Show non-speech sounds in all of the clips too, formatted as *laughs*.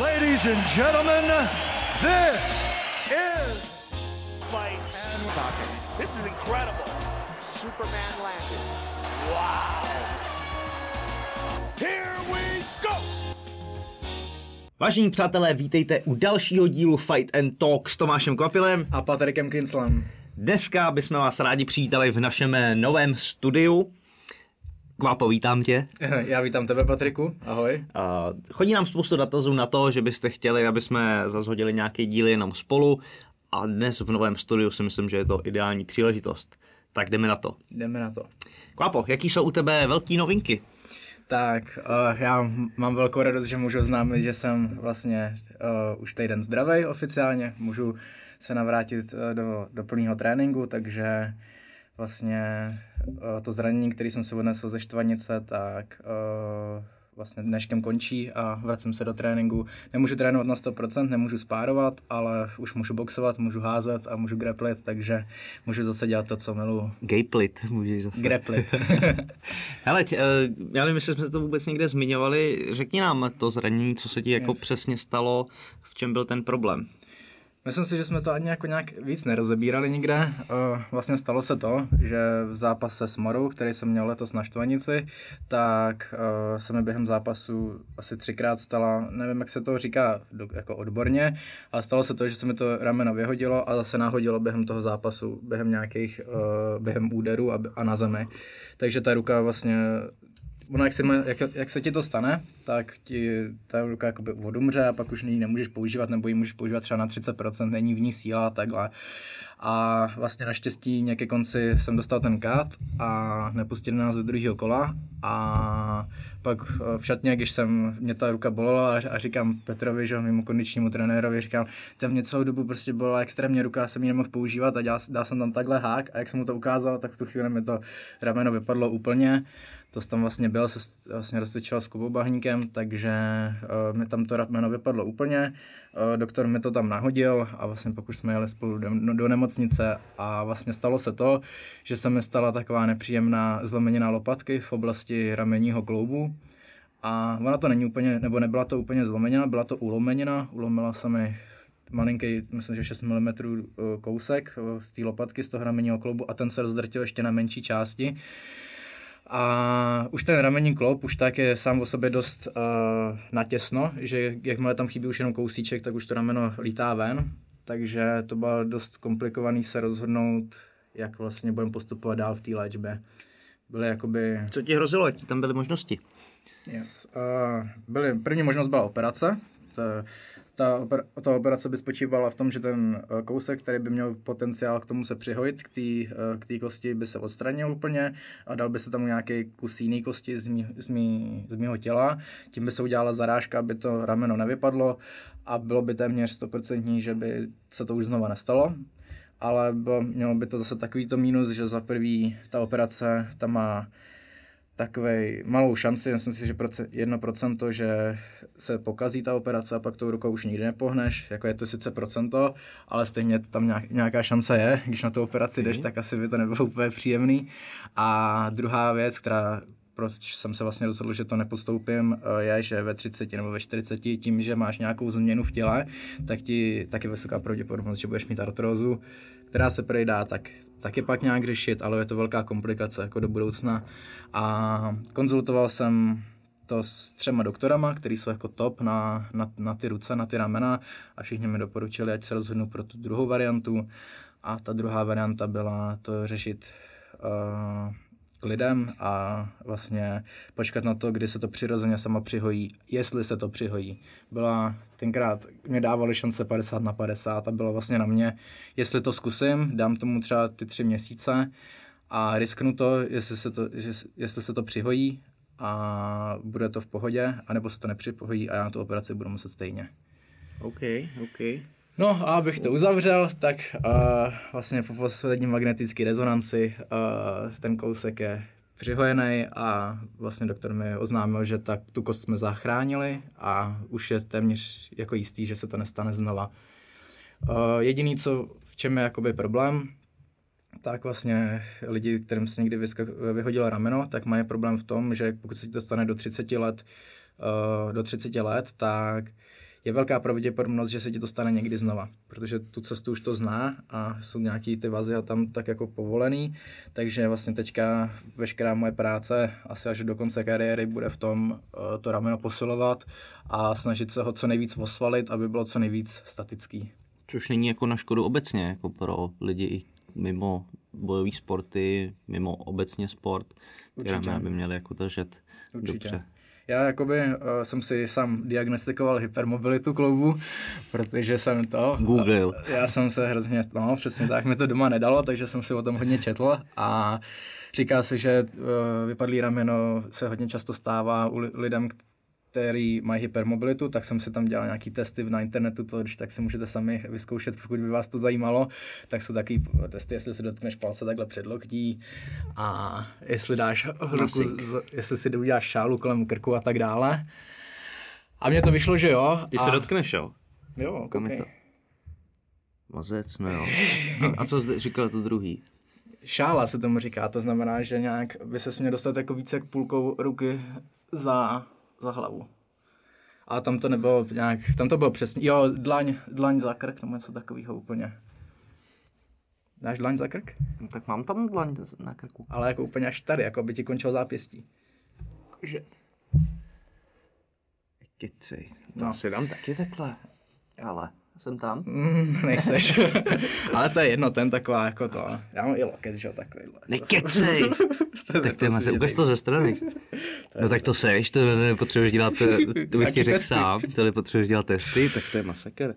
Ladies and gentlemen, this is fight and talking. This is incredible. Superman landed. Wow. Here we go. Vážení přátelé, vítejte u dalšího dílu Fight and Talk s Tomášem Kvapilem. a Patrikem Kinslem. Dneska bychom vás rádi přivítali v našem novém studiu. Kvapo, vítám tě. *laughs* Já vítám tebe, Patriku. Ahoj. A chodí nám spoustu dotazů na to, že byste chtěli, aby jsme zazhodili nějaké díly jenom spolu a dnes v novém studiu si myslím, že je to ideální příležitost. Tak jdeme na to. Jdeme na to. Kvapo, jaký jsou u tebe velké novinky? Tak, uh, já mám velkou radost, že můžu oznámit, že jsem vlastně uh, už týden zdravý oficiálně. Můžu se navrátit uh, do, do plného tréninku, takže vlastně uh, to zranění, který jsem se odnesl ze štvanice, tak uh, vlastně dneškem končí a vracím se do tréninku. Nemůžu trénovat na 100%, nemůžu spárovat, ale už můžu boxovat, můžu házet a můžu grapplit, takže můžu zase dělat to, co miluji. Gayplit, můžeš zase. Grapplit. *laughs* Hele, tě, eh, já nevím, jestli jsme to vůbec někde zmiňovali. Řekni nám to zranění, co se ti jako Yes. přesně stalo, v čem byl ten problém. Myslím si, že jsme to ani jako nějak víc nerozebírali nikde. Uh, vlastně stalo se to, že v zápase s Morou, který jsem měl letos na Štvanici, tak uh, se mi během zápasu asi třikrát stala, nevím, jak se to říká jako odborně, ale stalo se to, že se mi to rameno vyhodilo a zase nahodilo během toho zápasu, během nějakých, uh, během úderů a na zemi. Takže ta ruka vlastně ono, jak se, jak, jak se ti to stane, tak ti ta ruka jakoby odumře a pak už ji nemůžeš používat, nebo ji můžeš používat třeba na 30%, není v ní síla a takhle. A vlastně naštěstí někde konci jsem dostal ten kat a nepustili nás do druhého kola a pak eh, v šatně, když jsem, mě ta ruka bolela a, říkám Petrovi, že mimo kondičnímu trenérovi, říkám, tam mě celou dobu prostě bolela extrémně ruka, jsem ji nemohl používat a dal, dal jsem tam takhle hák a jak jsem mu to ukázal, tak v tu chvíli mi to rameno vypadlo úplně to tam vlastně byl, se vlastně rozcvičoval s Kubou Bahníkem, takže uh, mi tam to rameno vypadlo úplně. Uh, doktor mi to tam nahodil a vlastně pak už jsme jeli spolu do, no, do nemocnice a vlastně stalo se to, že se mi stala taková nepříjemná zlomenina lopatky v oblasti ramenního kloubu. A ona to není úplně, nebo nebyla to úplně zlomenina, byla to ulomenina, ulomila se mi malinký, myslím, že 6 mm kousek eh, z té lopatky, z toho ramenního kloubu a ten se rozdrtil ještě na menší části. A už ten ramenní kloup už tak je sám o sobě dost uh, natěsno, že jakmile tam chybí už jenom kousíček, tak už to rameno lítá ven. Takže to bylo dost komplikovaný se rozhodnout, jak vlastně budeme postupovat dál v té léčbě. Byly jakoby... Co ti hrozilo, jaký tam byly možnosti? Yes. Uh, byly, první možnost byla operace. Ta, ta, oper, ta operace by spočívala v tom, že ten uh, kousek, který by měl potenciál k tomu se přihojit, k té té kosti, by se odstranil úplně a dal by se tam nějaký kus jiný kosti z, mý, z, mý, z mýho těla. Tím by se udělala zarážka, aby to rameno nevypadlo a bylo by téměř 100% že by se to už znova nestalo. Ale bylo, mělo by to zase takovýto mínus, že za prvý ta operace tam má takovej malou šanci, myslím si, že proce- 1%, že se pokazí ta operace a pak tou rukou už nikdy nepohneš, jako je to sice procento, ale stejně to tam nějak, nějaká šance je, když na tu operaci jdeš, tak asi by to nebylo úplně příjemný. A druhá věc, která proč jsem se vlastně rozhodl, že to nepostoupím, eh, je, že ve 30 nebo ve 40 tím, že máš nějakou změnu v těle, tak ti tak je vysoká pravděpodobnost, že budeš mít artrózu, která se prej dá tak, taky pak nějak řešit, ale je to velká komplikace jako do budoucna. A konzultoval jsem to s třema doktorama, který jsou jako top na, na, na ty ruce, na ty ramena a všichni mi doporučili, ať se rozhodnu pro tu druhou variantu. A ta druhá varianta byla to řešit uh, lidem a vlastně počkat na to, kdy se to přirozeně sama přihojí, jestli se to přihojí. Byla tenkrát, mě dávali šance 50 na 50 a bylo vlastně na mě, jestli to zkusím, dám tomu třeba ty tři měsíce a risknu to, jestli se to, jestli se to přihojí a bude to v pohodě, anebo se to nepřipojí a já na tu operaci budu muset stejně. OK, OK. No a abych to uzavřel, tak uh, vlastně po poslední magnetické rezonanci uh, ten kousek je přihojený a vlastně doktor mi oznámil, že tak tu kost jsme zachránili a už je téměř jako jistý, že se to nestane znova. Uh, jediný, co v čem je jakoby problém, tak vlastně lidi, kterým se někdy vyhodilo rameno, tak mají problém v tom, že pokud se to stane do 30 let, uh, do 30 let, tak je velká pravděpodobnost, že se ti to stane někdy znova, protože tu cestu už to zná a jsou nějaký ty vazy a tam tak jako povolený, takže vlastně teďka veškerá moje práce asi až do konce kariéry bude v tom uh, to rameno posilovat a snažit se ho co nejvíc osvalit, aby bylo co nejvíc statický. Což není jako na škodu obecně, jako pro lidi mimo bojové sporty, mimo obecně sport, které by měli jako držet Určitě. dobře. Já jakoby uh, jsem si sám diagnostikoval hypermobilitu kloubu, protože jsem to... Google. Já jsem se hrozně, no přesně tak, mi to doma nedalo, takže jsem si o tom hodně četl a říká se, že uh, vypadlý rameno se hodně často stává u lidem, který mají hypermobilitu, tak jsem si tam dělal nějaký testy na internetu, to když tak si můžete sami vyzkoušet, pokud by vás to zajímalo, tak jsou taky testy, jestli se dotkneš palce takhle před loktí a jestli dáš ruku, jestli si uděláš šálu kolem krku a tak dále. A mně to vyšlo, že jo. Ty a... se dotkneš, jo? Jo, koukej. To... Mazec, no jo. A, a co jsi říkal to druhý? Šála se tomu říká, to znamená, že nějak by se směl dostat jako více k půlkou ruky za za hlavu. A tam to nebylo nějak, tam to bylo přesně, jo, dlaň, dlaň za krk, nebo něco takového úplně. Dáš dlaň za krk? No, tak mám tam dlaň na krku. Ale jako úplně až tady, jako by ti končil zápěstí. Že... Keci. To no. si dám taky takhle. Ale jsem tam? Mm, *laughs* nejseš. Ale to je jedno, ten taková jako to. Já mám i loket, že jo, takovýhle. Nekecej! *laughs* tak ty máš, ukaž to ze strany. *laughs* no tak to seš, to nepotřebuješ dělat, to bych ti řekl sám, to nepotřebuješ dělat testy, tak to je masakr.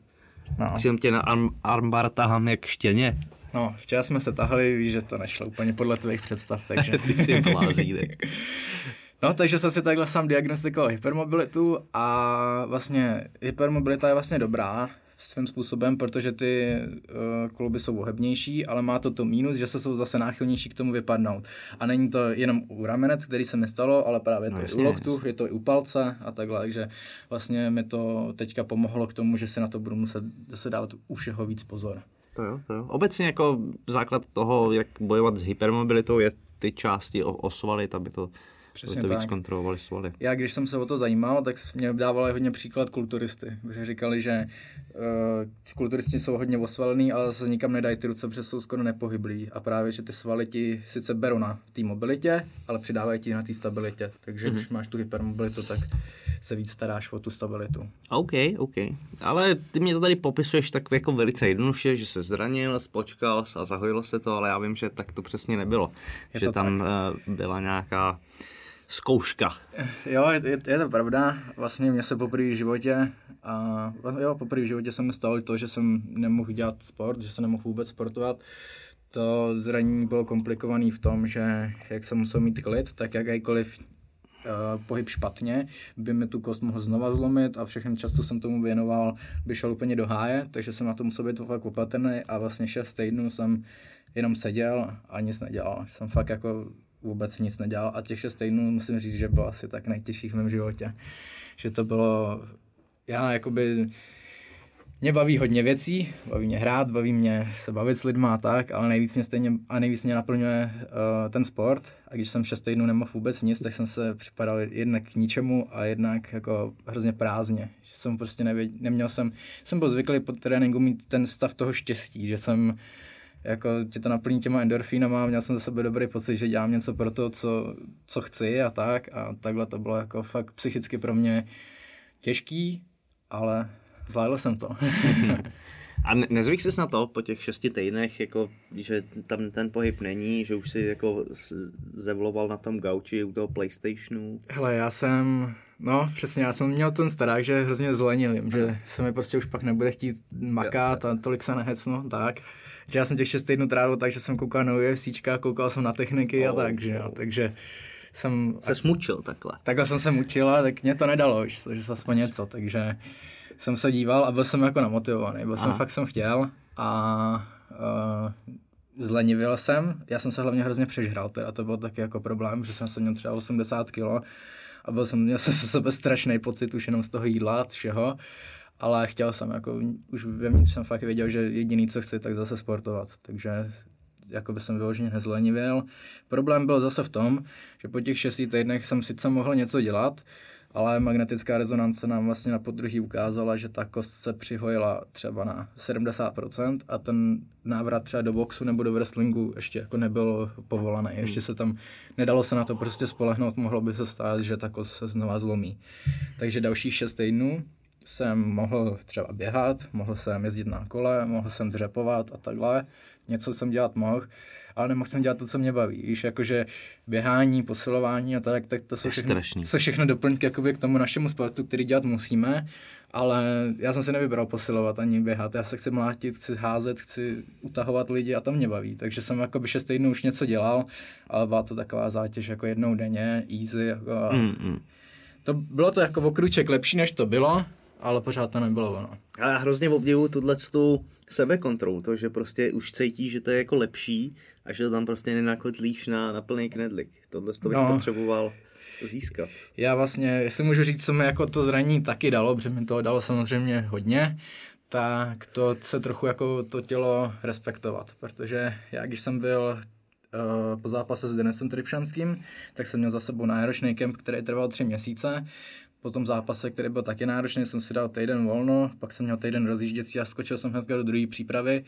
No. Přitom tě na arm, armbar tahám jak štěně. No, včera jsme se tahali, víš, že to nešlo úplně podle tvých představ, takže... Ty si plází, No, takže jsem si takhle sám diagnostikoval hypermobilitu a vlastně hypermobilita je vlastně dobrá, svým způsobem, protože ty uh, kluby jsou ohebnější, ale má to to mínus, že se jsou zase náchylnější k tomu vypadnout. A není to jenom u ramenec, který se mi stalo, ale právě no, to jasně, i u loktu, jasně. je to i u palce a takhle, takže vlastně mi to teďka pomohlo k tomu, že si na to budu muset zase dávat u všeho víc pozor. To jo, to jo. Obecně jako základ toho, jak bojovat s hypermobilitou, je ty části osvalit, aby to Přesně to tak. víc kontrolovali svaly. Já, když jsem se o to zajímal, tak mě dávali hodně příklad kulturisty, protože říkali, že uh, kulturisti jsou hodně osvalený, ale zase nikam nedají ty ruce, protože jsou skoro nepohyblí. A právě, že ty svaly ti sice berou na té mobilitě, ale přidávají ti na té stabilitě. Takže mm-hmm. když máš tu hypermobilitu, tak se víc staráš o tu stabilitu. OK, OK. Ale ty mě to tady popisuješ tak jako velice jednoduše, že se zranil, spočkal a zahojilo se to, ale já vím, že tak to přesně nebylo. Je že tam tak. Uh, byla nějaká zkouška. Jo, je, je to pravda. Vlastně mě se poprvé v životě, a, jo, poprvé v životě se mi stalo to, že jsem nemohl dělat sport, že se nemohl vůbec sportovat. To zranění bylo komplikované v tom, že jak jsem musel mít klid, tak jakýkoliv uh, pohyb špatně, by mi tu kost mohl znova zlomit a všechny často jsem tomu věnoval, by šel úplně do háje, takže jsem na to musel být fakt opatrný a vlastně šest týdnů jsem jenom seděl a nic nedělal. Jsem fakt jako vůbec nic nedělal a těch šest týdnů musím říct, že bylo asi tak nejtěžší v mém životě. Že to bylo, já jakoby, mě baví hodně věcí, baví mě hrát, baví mě se bavit s lidma a tak, ale nejvíc mě stejně a nejvíc mě naplňuje uh, ten sport. A když jsem šest týdnů nemohl vůbec nic, tak jsem se připadal jednak k ničemu a jednak jako hrozně prázdně. Že jsem prostě nevěděl, neměl jsem, jsem byl zvyklý po tréninku mít ten stav toho štěstí, že jsem jako tě to naplní těma endorfínama, měl jsem za sebe dobrý pocit, že dělám něco pro to, co, co chci a tak a takhle to bylo jako fakt psychicky pro mě těžký, ale zvládl jsem to. *laughs* A ne- nezvyk jsi na to po těch šesti týdnech, jako, že tam ten pohyb není, že už si jako zevloval na tom gauči u toho Playstationu? Hele, já jsem, no přesně, já jsem měl ten starák, že hrozně zlenil, že se mi prostě už pak nebude chtít makat a tolik se nehecnu, tak že já jsem těch šest týdnů trávil tak, že jsem koukal na UFC, koukal jsem na techniky oh, a tak, že jo, takže jsem... Se smučil takhle. Takhle jsem se mučil a tak mě to nedalo už, že aspoň něco, takže jsem se díval a byl jsem jako namotivovaný, byl Aha. jsem fakt jsem chtěl a uh, zlenivil jsem, já jsem se hlavně hrozně přežral, teda to byl taky jako problém, že jsem se měl třeba 80 kg a byl jsem, měl jsem se sebe strašný pocit už jenom z toho jídla, všeho ale chtěl jsem, jako už vevnitř jsem fakt věděl, že jediný, co chci, tak zase sportovat, takže jako by jsem vyloženě nezlenivěl. Problém byl zase v tom, že po těch šesti týdnech jsem sice mohl něco dělat, ale magnetická rezonance nám vlastně na podruhý ukázala, že ta kost se přihojila třeba na 70% a ten návrat třeba do boxu nebo do wrestlingu ještě jako nebyl povolaný. Hmm. Ještě se tam, nedalo se na to prostě spolehnout, mohlo by se stát, že ta kost se znova zlomí. Takže dalších 6 týdnů jsem mohl třeba běhat, mohl jsem jezdit na kole, mohl jsem dřepovat a takhle. Něco jsem dělat mohl, ale nemohl jsem dělat to, co mě baví. Víš, jakože běhání, posilování a tak, tak to jsou všechno, jsou všechno doplňky jakoby k tomu našemu sportu, který dělat musíme, ale já jsem si nevybral posilovat ani běhat. Já se chci mlátit, chci házet, chci utahovat lidi a to mě baví. Takže jsem jako by šest týdnů už něco dělal, ale byla to taková zátěž jako jednou denně, easy. Jako, mm, mm. To bylo to jako okruček lepší, než to bylo, ale pořád to nebylo ono. Ale já hrozně obdivuju tuhle tu sebekontrolu, to, že prostě už cítíš, že to je jako lepší a že to tam prostě nenakotlíš na, na plný knedlik. Tohle to bych no. potřeboval získat. Já vlastně, jestli můžu říct, co mi jako to zranění taky dalo, protože mi to dalo samozřejmě hodně, tak to se trochu jako to tělo respektovat, protože já když jsem byl uh, po zápase s Denisem Tripšanským, tak jsem měl za sebou náročný kemp, který trval tři měsíce po tom zápase, který byl taky náročný, jsem si dal týden volno, pak jsem měl týden rozjížděcí a skočil jsem hnedka do druhé přípravy.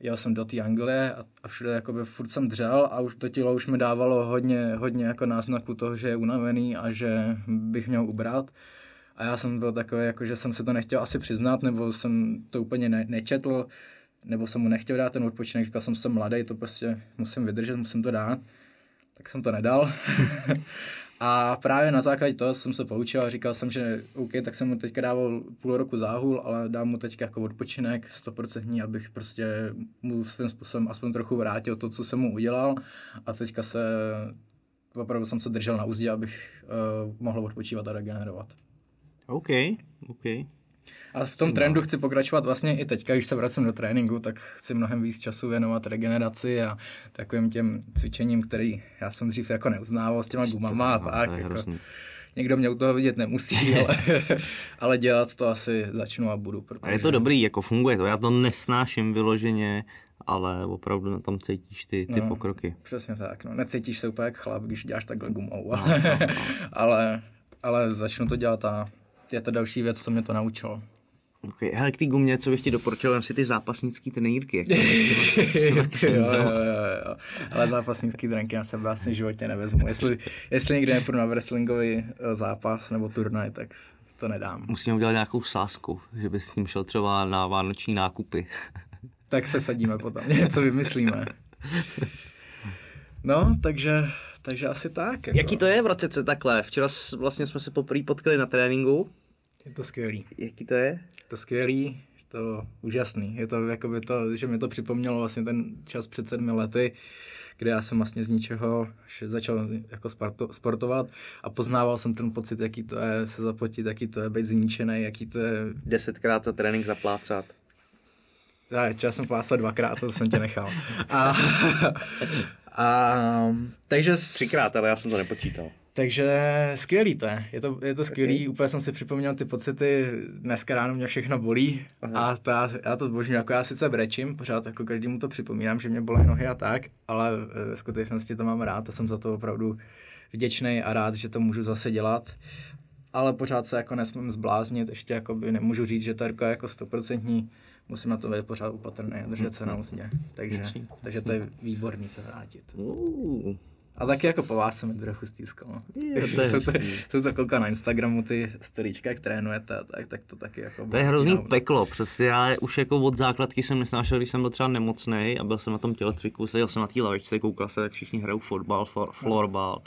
Jel jsem do té Anglie a, a všude jakoby furt jsem dřel a už to tělo už mi dávalo hodně, hodně jako náznaku toho, že je unavený a že bych měl ubrat. A já jsem byl takový, jako, že jsem se to nechtěl asi přiznat, nebo jsem to úplně ne, nečetl, nebo jsem mu nechtěl dát ten odpočinek, říkal jsem, jsem mladý, to prostě musím vydržet, musím to dát. Tak jsem to nedal. *laughs* A právě na základě toho jsem se poučil a říkal jsem, že OK, tak jsem mu teďka dával půl roku záhul, ale dám mu teďka jako odpočinek 100%, abych prostě mu s tím způsobem aspoň trochu vrátil to, co jsem mu udělal a teďka se opravdu jsem se držel na úzdě, abych uh, mohl odpočívat a regenerovat. OK, OK. A v tom trendu chci pokračovat vlastně i teďka, když se vracím do tréninku, tak chci mnohem víc času věnovat regeneraci a takovým těm cvičením, který já jsem dřív jako neuznával s těma gumama a tak. Jako, někdo mě u toho vidět nemusí, *laughs* ale, ale dělat to asi začnu a budu. Protože... A je to dobrý, jako funguje to, já to nesnáším vyloženě, ale opravdu na tom cítíš ty, ty no, pokroky. Přesně tak, no. necítíš se úplně jak chlap, když děláš takhle gumou, no, no, no. *laughs* ale, ale začnu to dělat a je to další věc, co mě to naučilo. Ok, hele, k té gumě, co bych ti doporučil, si ty zápasnické trenýrky. Jako *laughs* jo, jo, jo, jo. Ale zápasnické trenky na sebe asi v životě nevezmu. Jestli, jestli někde nepůjdu na wrestlingový eh, zápas nebo turnaj, tak to nedám. Musíme udělat nějakou sásku, že bys s tím šel třeba na vánoční nákupy. tak se sadíme potom, něco vymyslíme. *laughs* No, takže, takže asi tak. Jako. Jaký to je v roce takhle? Včera vlastně jsme se poprvé potkali na tréninku je to skvělý. Jaký to je? Je to skvělý, je to úžasný. Je to jakoby to, že mi to připomnělo vlastně ten čas před sedmi lety, kde já jsem vlastně z ničeho začal jako sportovat a poznával jsem ten pocit, jaký to je se zapotit, jaký to je být zničený, jaký to je... Desetkrát za trénink zaplácat. Já, já jsem plácat dvakrát, to jsem tě nechal. A, *laughs* a, takže... Třikrát, ale já jsem to nepočítal. Takže skvělý to je. Je to, je to skvělý, okay. úplně jsem si připomněl ty pocity, dneska ráno mě všechno bolí Aha. a to já, já to zbožňuji, jako já sice brečím, pořád jako každému to připomínám, že mě bolí nohy a tak, ale ve skutečnosti to mám rád a jsem za to opravdu vděčný a rád, že to můžu zase dělat. Ale pořád se jako nesmím zbláznit, ještě jako by nemůžu říct, že ruka je jako stoprocentní, musím na to být pořád opatrný a držet se na úzdě. Takže, takže to je výborný se vrátit. A taky jako po vás se mi trochu stýskalo. *laughs* To je to, kouká na Instagramu ty storíčka, jak trénujete, tak, tak to taky jako... To je hrozný náhodou. peklo, přesně já už jako od základky jsem nesnášel, když jsem byl třeba nemocný a byl jsem na tom tělocviku, seděl jsem na té lavičce, koukal se, jak všichni hrajou fotbal, for, florbal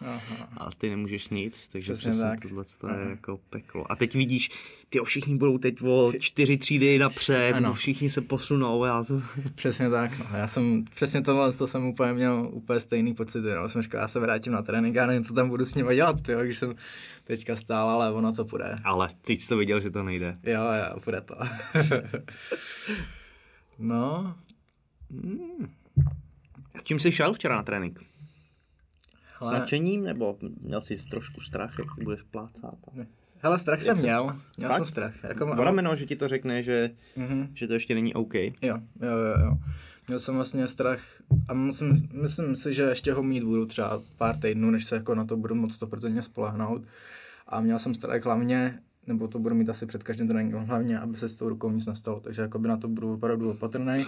a ty nemůžeš nic, takže přesně, přesně tohle to je jako peklo. A teď vidíš, ty všichni budou teď o čtyři třídy napřed, ano. všichni se posunou. Já to... *laughs* Přesně tak, no. já jsem, přesně tohle, to jsem úplně měl úplně stejný pocit, no. jsem říkal, já se vrátím na trénink, já nevím, co tam budu s nimi dělat, jo, když jsem teďka stál, ale ono to půjde. Ale teď jsi to viděl, že to nejde. Jo, jo, půjde to. *laughs* no. Hmm. S čím jsi šel včera na trénink? S nadšením, nebo měl jsi trošku strach, jak budeš plácat? Ne. Hele, strach jsem měl. Měl Fakt? jsem strach. Jako, Vorameno, že ti to řekne, že, mm-hmm. že to ještě není OK. Jo, jo, jo, jo. Měl jsem vlastně strach a musím, myslím si, že ještě ho mít budu třeba pár týdnů, než se jako na to budu moc 100% spolehnout. a měl jsem strach hlavně, nebo to budu mít asi před každým tréninkem hlavně, aby se s tou rukou nic nestalo, takže jakoby na to budu opravdu opatrný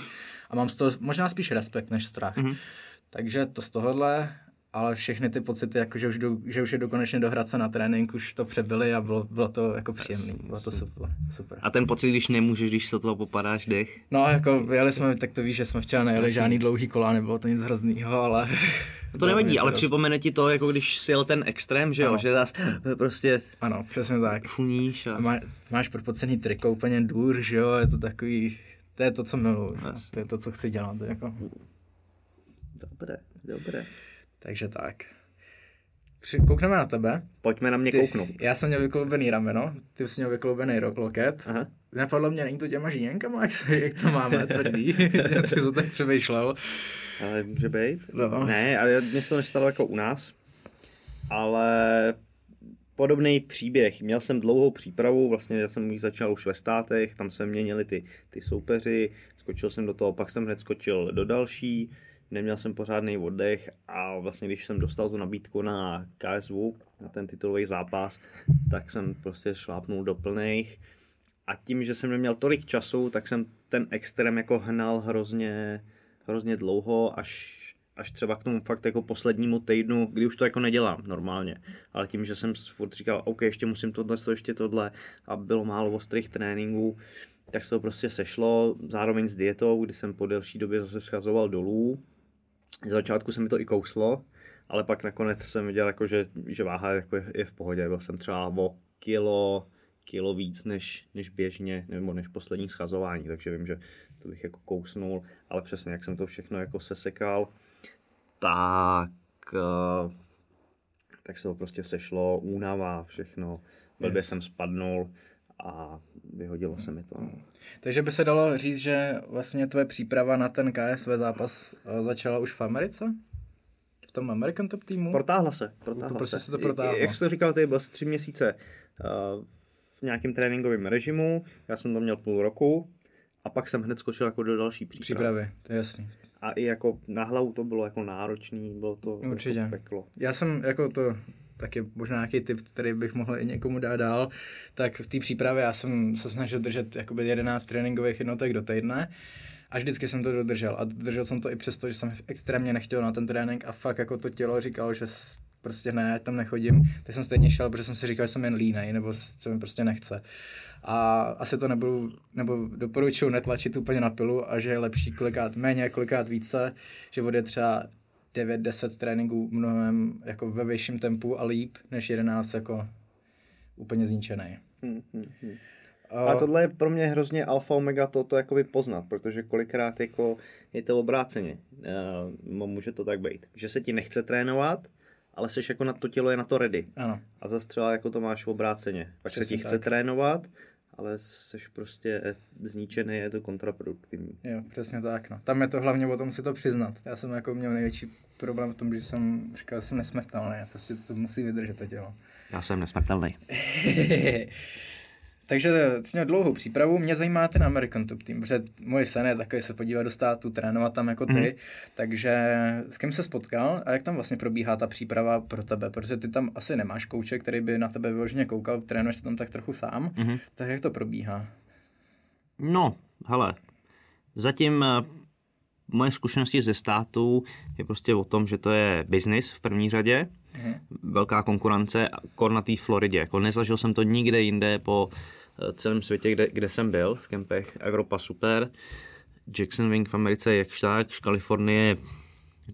a mám z toho možná spíš respekt než strach. Mm-hmm. Takže to z tohohle ale všechny ty pocity, jako že už, jdu, že už jdu konečně dohrát se na trénink, už to přebyly a bylo, bylo to jako příjemné, bylo to super, super. A ten pocit, když nemůžeš, když se toho popadáš dech? No, jako jeli jsme, tak to víš, že jsme včera nejeli žádný dlouhý kola, nebylo to nic hroznýho, ale... No to nevadí, *laughs* ale dost... připomene ti to, jako když si jel ten extrém, že jo, ano. že zás prostě... Ano, přesně tak. Funíš a... Má, máš propocený triko úplně důr, že jo, je to takový, to je to, co miluji, to je to, co chci dělat, jako... Dobré, dobré. Takže tak. Koukneme na tebe. Pojďme na mě ty, kouknout. Já jsem měl vykloubený rameno, ty jsi měl vykloubený loket. Aha. Napadlo mě, není to těma žíněnkama, *laughs* jak, se, jak to máme, tvrdý. *laughs* ty jsi tak přemýšlel. Ale může být. No. Ne, ale mně se to nestalo jako u nás. Ale podobný příběh. Měl jsem dlouhou přípravu, vlastně já jsem ji začal už ve státech, tam se měnili ty, ty soupeři, skočil jsem do toho, pak jsem hned skočil do další neměl jsem pořádný oddech a vlastně když jsem dostal tu nabídku na KSV, na ten titulový zápas, tak jsem prostě šlápnul do plných. A tím, že jsem neměl tolik času, tak jsem ten extrém jako hnal hrozně, hrozně dlouho, až, až třeba k tomu fakt jako poslednímu týdnu, kdy už to jako nedělám normálně. Ale tím, že jsem furt říkal, OK, ještě musím tohle, to ještě tohle a bylo málo ostrých tréninků, tak se to prostě sešlo, zároveň s dietou, kdy jsem po delší době zase schazoval dolů, z začátku se mi to i kouslo, ale pak nakonec jsem viděl, jako, že, že váha jako je, je v pohodě. Byl jsem třeba o kilo, kilo víc než, než běžně, nebo než poslední schazování, takže vím, že to bych jako kousnul, ale přesně jak jsem to všechno jako sesekal, tak, eh, tak se to prostě sešlo, únava, všechno, blbě yes. jsem spadnul a vyhodilo se mi to. No. Takže by se dalo říct, že vlastně tvoje příprava na ten KSV zápas eh, začala už v Americe? V tom American Top týmu? Protáhla se. Protáhla to prostě se. se to protáhlo. Jak jsi to říkal, ty byl tři měsíce uh, v nějakém tréninkovém režimu, já jsem to měl půl roku a pak jsem hned skočil jako do další přípravy. Přípravy, to je jasný. A i jako na hlavu to bylo jako náročný, bylo to Určitě. Jako peklo. Já jsem jako to tak je možná nějaký tip, který bych mohl i někomu dát dál, tak v té přípravě já jsem se snažil držet jakoby 11 tréninkových jednotek do týdne a vždycky jsem to dodržel. A dodržel jsem to i přesto, že jsem extrémně nechtěl na ten trénink a fakt jako to tělo říkalo, že prostě ne, tam nechodím, tak jsem stejně šel, protože jsem si říkal, že jsem jen línej, nebo co mi prostě nechce. A asi to nebudu, nebo doporučuji netlačit úplně na pilu a že je lepší kolikrát méně, kolikrát více, že vody třeba 9-10 tréninků mnohem jako ve vyšším tempu a líp, než 11 jako úplně zničený. Hmm, hmm, hmm. A tohle je pro mě hrozně alfa omega to, to jakoby poznat, protože kolikrát jako je to obráceně. Uh, může to tak být, že se ti nechce trénovat, ale seš jako na to tělo je na to ready. Ano. A zase třeba jako to máš obráceně. Pak Přesně se ti chce tak. trénovat, ale jsi prostě zničený, je to kontraproduktivní. Jo, přesně tak. No. Tam je to hlavně o tom si to přiznat. Já jsem jako měl největší problém v tom, že jsem říkal, že jsem nesmrtelný. Prostě to musí vydržet to tělo. Já jsem nesmrtelný. *laughs* Takže jsi měl dlouhou přípravu. Mě zajímá ten American Top Team, protože můj sen je takový se podívat do státu, trénovat tam jako ty. Mm. Takže s kým se spotkal a jak tam vlastně probíhá ta příprava pro tebe? Protože ty tam asi nemáš kouče, který by na tebe vyloženě koukal, trénuješ se tam tak trochu sám. Mm. Tak jak to probíhá? No, hele, zatím eh, moje zkušenosti ze státu je prostě o tom, že to je business v první řadě, mm. velká konkurence, kor na té Floridě. Jako nezažil jsem to nikde jinde po eh, celém světě, kde, kde jsem byl, v kempech Evropa super, Jackson Wing v Americe jak tak, Kalifornie,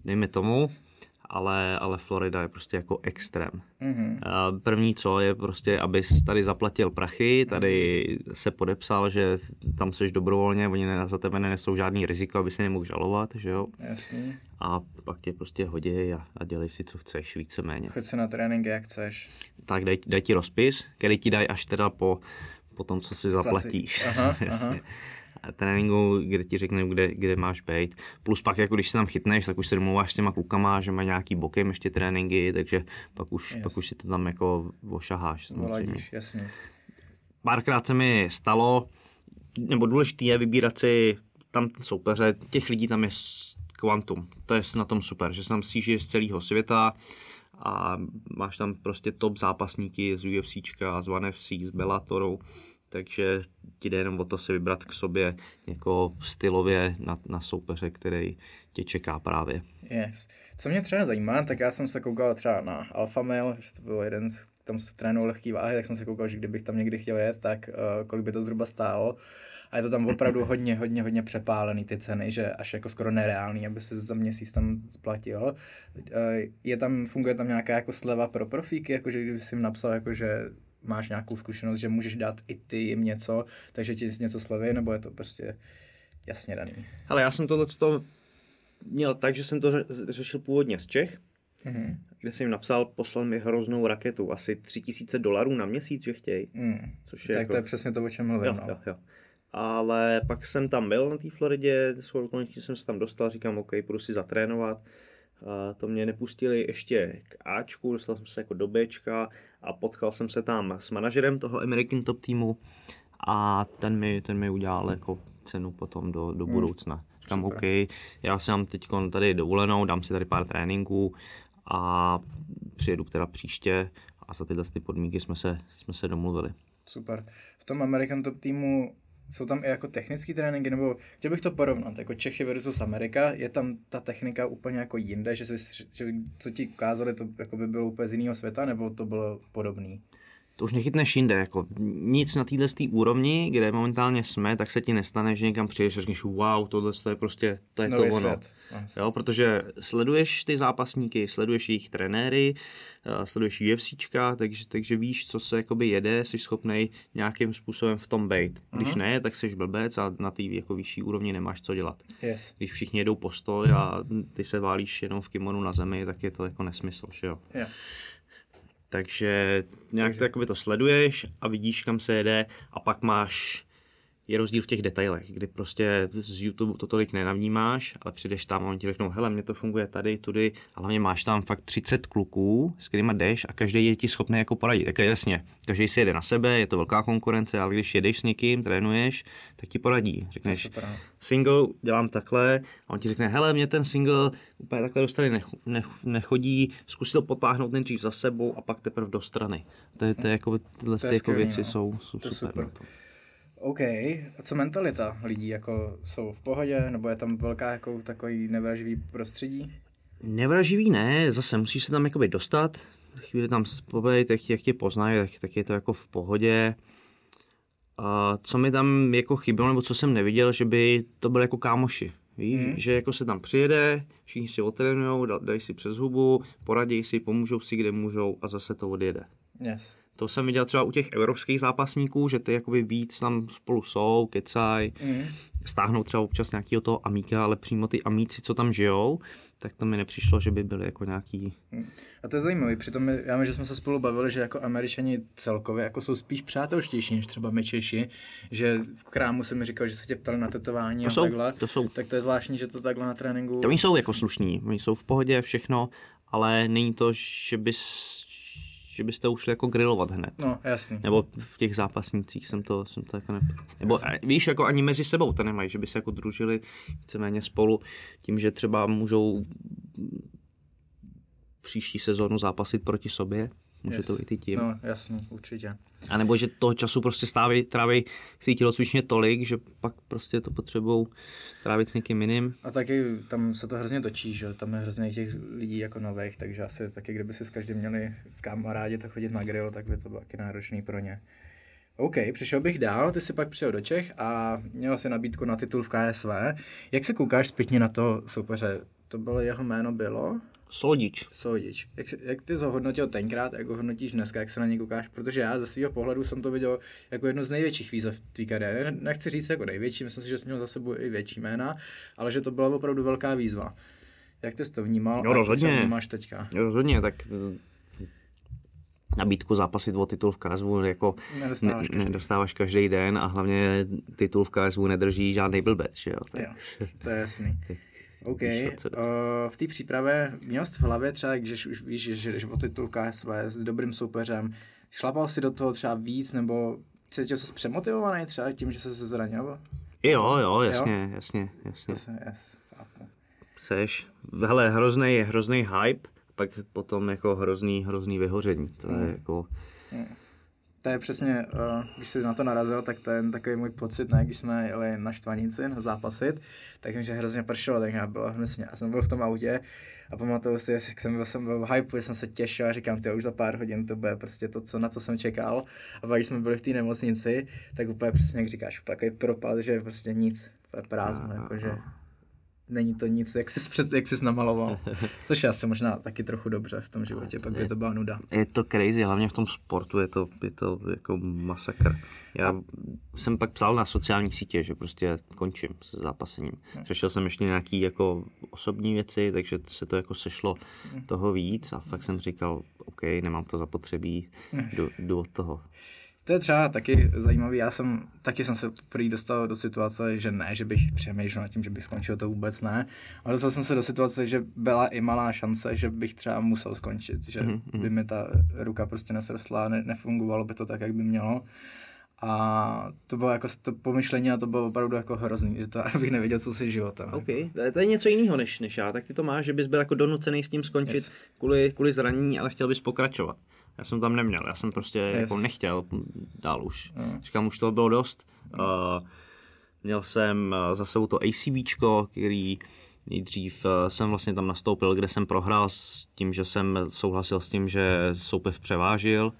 dejme tomu, ale, ale Florida je prostě jako extrém. Mm-hmm. První co je prostě, abys tady zaplatil prachy, tady se podepsal, že tam seš dobrovolně, oni za tebe nenesou žádný riziko, aby se nemohl žalovat, že jo? Jasně. A pak tě prostě hodí a, a dělej si, co chceš, víceméně. Choď se na trénink, jak chceš. Tak daj, daj ti rozpis, který ti dají až teda po, po tom, co si zaplatíš. Aha, *laughs* aha. Tréninku, kde ti řekne, kde, kde máš být. Plus pak, jako když se tam chytneš, tak už se domluváš s těma klukama, že má nějaký bokem ještě tréninky, takže pak už, yes. pak už si to tam jako ošaháš. Vladíš, jasně. Párkrát se mi stalo, nebo důležité je vybírat si tam soupeře, těch lidí tam je kvantum. To je na tom super, že se tam stíží z celého světa a máš tam prostě top zápasníky z UFCčka, z ONE FC, z Bellatoru, takže ti jde jenom o to si vybrat k sobě jako stylově na, na soupeře, který tě čeká právě. Yes. Co mě třeba zajímá, tak já jsem se koukal třeba na Alpha Male, že to byl jeden z, tam se trénoval lehký váhy, tak jsem se koukal, že kdybych tam někdy chtěl jet, tak uh, kolik by to zhruba stálo. A je to tam opravdu hodně, hodně, hodně přepálený ty ceny, že až jako skoro nereálný, aby se za měsíc tam splatil. Eh, je tam, funguje tam nějaká jako sleva pro profíky, jakože kdyby jsi jim napsal, jakože máš nějakou zkušenost, že můžeš dát i ty jim něco, takže ti něco sleví, nebo je to prostě jasně daný? Ale já jsem tohle měl tak, že jsem to řešil původně z Čech, mm-hmm. kde jsem jim napsal, poslal mi hroznou raketu, asi 3000 dolarů na měsíc, že chtějí. Mm. Což je tak jako... to je přesně to, o čem mluvím. Jo, no. jo, jo. Ale pak jsem tam byl na té Floridě, okolností jsem se tam dostal, říkám, OK, půjdu si zatrénovat. To mě nepustili ještě k Ačku, dostal jsem se jako do Bčka a potkal jsem se tam s manažerem toho American Top týmu a ten mi, ten mi udělal jako cenu potom do, do hmm. budoucna. Říkám. OK, já jsem teď tady dovolenou, dám si tady pár tréninků a přijedu teda příště a za tyhle ty podmínky jsme se, jsme se domluvili. Super. V tom American Top týmu jsou tam i jako technické tréninky, nebo chtěl bych to porovnat, jako Čechy versus Amerika, je tam ta technika úplně jako jinde, že, jsi, že co ti ukázali, to jako by bylo úplně z jiného světa, nebo to bylo podobný? To už nechytneš jinde. Jako nic na téhle úrovni, kde momentálně jsme, tak se ti nestane, že někam přijdeš a řekneš, wow, tohle je prostě, to je Nový to ono. Svět. Jo, protože sleduješ ty zápasníky, sleduješ jejich trenéry, eh, sleduješ UFCčka, takže, takže víš, co se jakoby jede, jsi schopný nějakým způsobem v tom být. Když uh-huh. ne, tak jsi blbec a na té jako vyšší úrovni nemáš co dělat. Yes. Když všichni jedou postoj a ty se válíš jenom v kimonu na zemi, tak je to jako nesmysl, že jo. Yeah. Takže nějak Takže... to, to sleduješ a vidíš, kam se jede a pak máš je rozdíl v těch detailech, kdy prostě z YouTube to tolik nenavnímáš, ale přijdeš tam a oni ti řeknou, hele, mě to funguje tady, tudy, a hlavně máš tam fakt 30 kluků, s kterými jdeš a každý je ti schopný jako poradit. Tak jasně, každý si jede na sebe, je to velká konkurence, ale když jedeš s někým, trénuješ, tak ti poradí. Řekneš, no. single dělám takhle, a on ti řekne, hele, mě ten single úplně takhle do strany nech, nech, nechodí, zkus to potáhnout nejdřív za sebou a pak teprve do strany. To je, to je jako, tyhle to je jako věci no. jsou, jsou to super. super. OK, a co mentalita lidí, jako jsou v pohodě, nebo je tam velká jako takový nevraživý prostředí? Nevraživý ne, zase musíš se tam jakoby dostat, chvíli tam pobejt, tak jak tě poznají, tak, tak je to jako v pohodě. A co mi tam jako chybělo, nebo co jsem neviděl, že by to byly jako kámoši. Víš, hmm. že jako se tam přijede, všichni si otrénujou, dají si přes hubu, poradí si, pomůžou si, kde můžou a zase to odjede. Yes. To jsem viděl třeba u těch evropských zápasníků, že ty jakoby víc tam spolu jsou, kecaj, mm. stáhnou třeba občas nějakého toho amíka, ale přímo ty amíci, co tam žijou, tak to mi nepřišlo, že by byly jako nějaký... Mm. A to je zajímavé, přitom my, já že jsme se spolu bavili, že jako američani celkově jako jsou spíš přátelštější než třeba my Češi, že v krámu se mi říkal, že se tě ptali na tetování to a jsou, takhle, to jsou. tak to je zvláštní, že to takhle na tréninku... To oni jsou jako slušní, oni jsou v pohodě, všechno, ale není to, že bys že byste ušli jako grilovat hned. No, jasný. Nebo v těch zápasnících jsem to, jsem to jako ne... Nebo jasný. víš, jako ani mezi sebou to nemají, že by se jako družili víceméně spolu tím, že třeba můžou příští sezónu zápasit proti sobě. Může yes. to být i tím. No, jasně, určitě. A nebo že toho času prostě stáví, tráví v té tělocvičně tolik, že pak prostě to potřebují trávit s někým jiným. A taky tam se to hrozně točí, že tam je hrozně těch lidí jako nových, takže asi taky kdyby si s každým měli kamarádi to chodit na grill, tak by to bylo taky náročný pro ně. OK, přišel bych dál, ty si pak přijel do Čech a měl si nabídku na titul v KSV. Jak se koukáš zpětně na to soupeře? To bylo jeho jméno bylo? Soldič. Soldič. Jak, jak ty ho hodnotil tenkrát, jak ho hodnotíš dneska, jak se na něj koukáš? Protože já ze svého pohledu jsem to viděl jako jedno z největších výzev v tvý kariéře. Nechci říct jako největší, myslím si, že jsi měl za sebou i větší jména, ale že to byla opravdu velká výzva. Jak ty jsi to vnímal? Jo, rozhodně. máš teďka? Jo, rozhodně, tak eh, nabídku zápasit o titul v KSV jako nedostáváš, ne, nedostáváš každý den a hlavně titul v KSV nedrží žádný blbec, že jo? Tak. jo to je jasný. *laughs* OK. Uh, v té přípravě měl jsi v hlavě třeba, když už víš, že jdeš o titul KSV s dobrým soupeřem, šlapal si do toho třeba víc, nebo cítil jsi přemotivovaný třeba tím, že jsi se zranil? Jo, jo, jasně, jo? jasně, jasně. Yes, yes, Seš, hele, hrozný, hrozný hype, pak potom jako hrozný, hrozný vyhoření. To je hmm. jako... Hmm to je přesně, uh, když jsi na to narazil, tak to je takový můj pocit, ne, když jsme jeli na Štvanici na zápasit, tak vím, že hrozně pršelo, tak já bylo hnusně. Já jsem byl v tom autě a pamatuju si, že jsem byl, jsem byl v hype, že jsem se těšil a říkám, ty už za pár hodin to bude prostě to, co, na co jsem čekal. A pak, když jsme byli v té nemocnici, tak úplně přesně, jak říkáš, úplně takový propad, že prostě nic, úplně prázdno, jakože není to nic, jak jsi, před, jak jsi namaloval. *laughs* Což je asi možná taky trochu dobře v tom životě, pak by to byla nuda. Je to crazy, hlavně v tom sportu je to, je to jako masakr. Já jsem pak psal na sociální sítě, že prostě končím se zápasením. Řešil jsem ještě nějaký jako osobní věci, takže se to jako sešlo toho víc a fakt jsem říkal, OK, nemám to zapotřebí, jdu, jdu od toho. To je třeba taky zajímavý. Já jsem, taky jsem se prý dostal do situace, že ne, že bych přemýšlel nad tím, že bych skončil, to vůbec ne. Ale dostal jsem se do situace, že byla i malá šance, že bych třeba musel skončit, že mm-hmm. by mi ta ruka prostě nesrostla, ne, nefungovalo by to tak, jak by mělo. A to bylo jako to pomyšlení a to bylo opravdu jako hrozný, že to *laughs* bych nevěděl, co si životem. OK, to je, to je něco jiného než, než já. Tak ty to máš, že bys byl jako donucený s tím skončit yes. kvůli, kvůli zranění, ale chtěl bys pokračovat. Já jsem tam neměl, já jsem prostě yes. jako nechtěl dál už. Mm. Říkám, už toho bylo dost. Mm. Uh, měl jsem uh, za sebou to ACBčko, který nejdřív uh, jsem vlastně tam nastoupil, kde jsem prohrál s tím, že jsem souhlasil s tím, že soupeř převážil. Uh,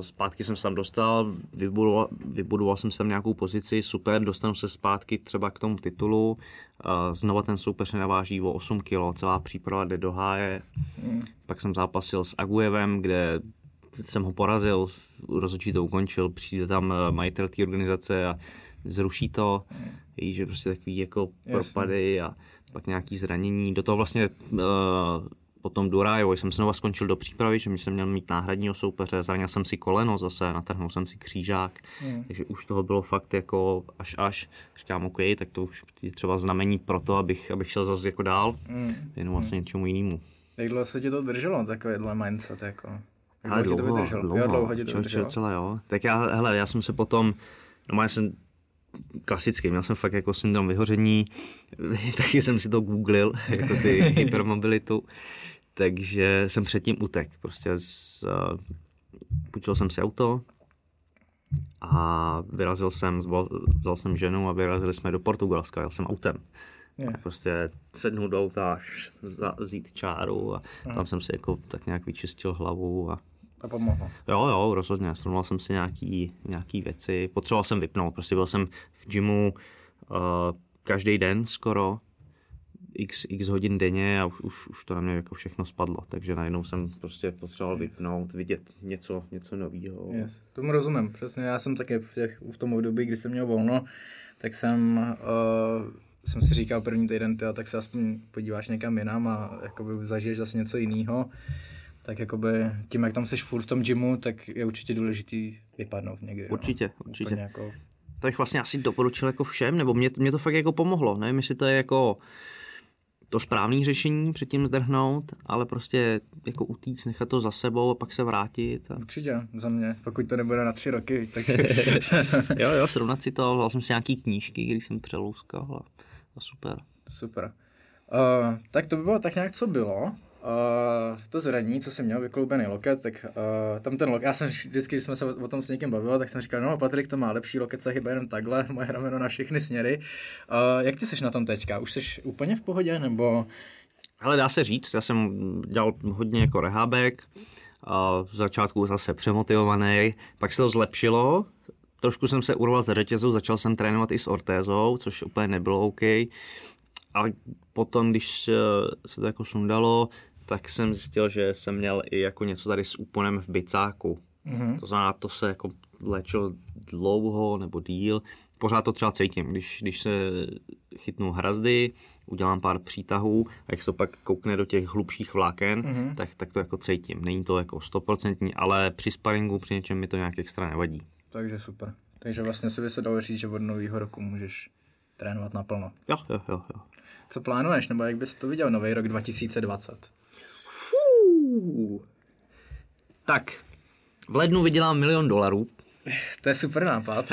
zpátky jsem se tam dostal, vybudoval, vybudoval jsem se tam nějakou pozici, super, dostanu se zpátky třeba k tomu titulu, Znova ten soupeř naváží o 8 kg, celá příprava jde do háje. Mm. Pak jsem zápasil s Agujevem, kde jsem ho porazil, rozhodčí to ukončil, přijde tam eh, majitel té organizace a zruší to. Mm. Ví, že prostě takový jako propady a pak nějaký zranění. Do toho vlastně uh, potom Durajovo jsem znova skončil do přípravy, že jsem měl mít náhradního soupeře, zranil jsem si koleno zase, natrhnul jsem si křížák, mm. takže už toho bylo fakt jako až až. Říkám, OK, tak to už je třeba znamení pro to, abych, abych šel zase jako dál, mm. jenom vlastně mm. něčemu jinému. Jak dlouho se ti to drželo, takovýhle mindset jako? Jak ale dlouho, to? Dlouho, jo, dlouho ti to čo, vydrželo? Celé, jo. Tak já, hele, já jsem se potom, no já jsem klasicky, měl jsem fakt jako syndrom vyhoření, *laughs* taky jsem si to googlil, *laughs* jako ty hypermobilitu takže jsem předtím utek. Prostě z, uh, půjčil jsem si auto a vyrazil jsem, vzal, vzal jsem ženu a vyrazili jsme do Portugalska, jel jsem autem. Yeah. A prostě sednout do auta, vzít čáru a uh-huh. tam jsem si jako tak nějak vyčistil hlavu a to pomohlo. Jo, jo, rozhodně. Srovnal jsem si nějaký, nějaký věci. Potřeboval jsem vypnout. Prostě byl jsem v gymu uh, každý den skoro x, x hodin denně a už, už, už to na mě jako všechno spadlo, takže najednou jsem prostě potřeboval yes. vypnout, vidět něco, něco nového. Yes. Tomu rozumím, přesně, já jsem také v, těch, v tom období, kdy jsem měl volno, tak jsem, uh, jsem si říkal první týden, tyjo, tak se aspoň podíváš někam jinam a jakoby zažiješ zase něco jiného. Tak jakoby tím, jak tam seš furt v tom gymu, tak je určitě důležitý vypadnout někdy. Určitě, no. určitě. Jako... To bych vlastně asi doporučil jako všem, nebo mě, mě to fakt jako pomohlo, nevím, jestli to je jako to správné řešení předtím zdrhnout, ale prostě jako utíct, nechat to za sebou a pak se vrátit. A... Určitě, za mě, pokud to nebude na tři roky, tak... *laughs* jo, jo, *laughs* srovnat si to, vzal jsem si nějaký knížky, když jsem přelouskal a, a super. Super. Uh, tak to by bylo tak nějak, co bylo. Uh, to zranění, co jsem měl, vykloubený loket, tak uh, tam ten loket, já jsem vždycky, když jsme se o tom s někým bavili, tak jsem říkal, no Patrik to má lepší loket, se hýbe jenom takhle, *laughs* moje rameno na všechny směry. Uh, jak ty jsi na tom teďka? Už jsi úplně v pohodě, nebo... Ale dá se říct, já jsem dělal hodně jako rehabek, v začátku zase přemotivovaný, pak se to zlepšilo, trošku jsem se urval ze řetězu, začal jsem trénovat i s ortézou, což úplně nebylo OK. A potom, když se to jako sundalo, tak jsem zjistil, že jsem měl i jako něco tady s úponem v bicáku. Mm-hmm. To znamená, to se jako léčilo dlouho nebo díl. Pořád to třeba cítím, když, když se chytnu hrazdy, udělám pár přítahů a jak se pak koukne do těch hlubších vláken, mm-hmm. tak, tak to jako cítím. Není to jako stoprocentní, ale při sparingu při něčem mi to nějak extra nevadí. Takže super. Takže vlastně si by se dalo říct, že od nového roku můžeš trénovat naplno. Jo, jo, jo, jo. Co plánuješ, nebo jak bys to viděl nový rok 2020? Tak, v lednu vydělám milion dolarů. *laughs* To je super nápad.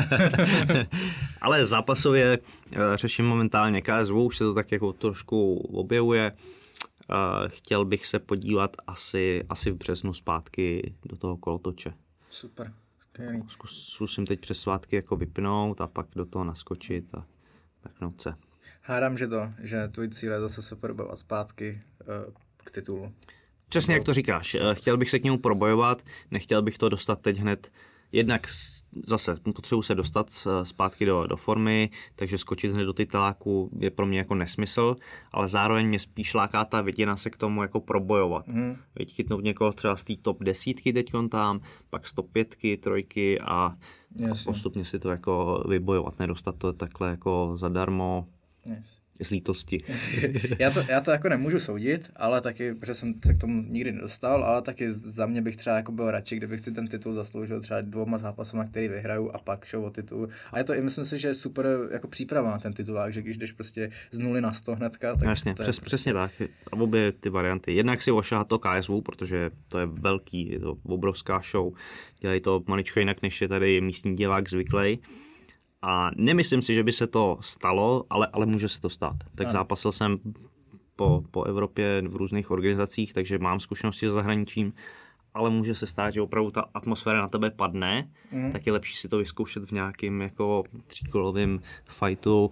*laughs* Ale zápasově eh, řeším momentálně KSV, už se to tak jako trošku objevuje. Uh, chtěl bych se podívat asi, asi v březnu zpátky do toho kolotoče. Super. Zkus, zkusím teď přes svátky jako vypnout a pak do toho naskočit a vrknout se. Hádám, že to, že tvůj cíl je zase se probovat zpátky uh, k titulu. Přesně jak to říkáš. Eh, chtěl bych se k němu probojovat, nechtěl bych to dostat teď hned jednak zase potřebuji se dostat zpátky do, do formy, takže skočit hned do tituláku je pro mě jako nesmysl, ale zároveň mě spíš láká ta vidina se k tomu jako probojovat. Mm. Víť, chytnout někoho třeba z té top desítky teď tam, pak z top pětky, trojky a, a postupně si to jako vybojovat, nedostat to takhle jako zadarmo. Yes z lítosti. *laughs* já, to, já to jako nemůžu soudit, ale taky, protože jsem se k tomu nikdy nedostal, ale taky za mě bych třeba jako byl radši, kdybych si ten titul zasloužil třeba dvoma zápasama, který vyhraju a pak šel o titul. A je to i myslím si, že je super jako příprava na ten titulák, že když jdeš prostě z nuly na sto hnedka, tak Jasně, to přes, prostě... přesně tak. A obě ty varianty. Jednak si ošahat to KSV, protože to je velký, je to obrovská show. Dělají to maličko jinak, než je tady místní divák zvyklý a nemyslím si, že by se to stalo, ale, ale může se to stát. Tak ano. zápasil jsem po, po Evropě v různých organizacích, takže mám zkušenosti s zahraničím, ale může se stát, že opravdu ta atmosféra na tebe padne, mm. tak je lepší si to vyzkoušet v nějakým jako tříkolovým fightu,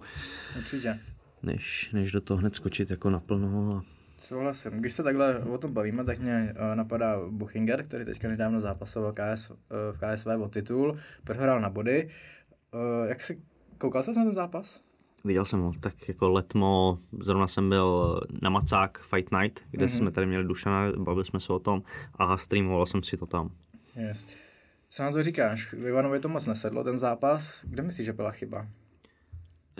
Určitě. Než, než do toho hned skočit jako naplno. A... Souhlasím. Když se takhle o tom bavíme, tak mě uh, napadá Buchinger, který teďka nedávno zápasoval KS, uh, v KSV o titul, prohrál na body. Uh, jak jsi, koukal jsi na ten zápas? Viděl jsem ho, tak jako letmo, zrovna jsem byl na Macák Fight Night, kde mm-hmm. jsme tady měli Dušana, bavili jsme se o tom a streamoval jsem si to tam. Yes. Co na to říkáš? Ivanovi to moc nesedlo, ten zápas. Kde myslíš, že byla chyba?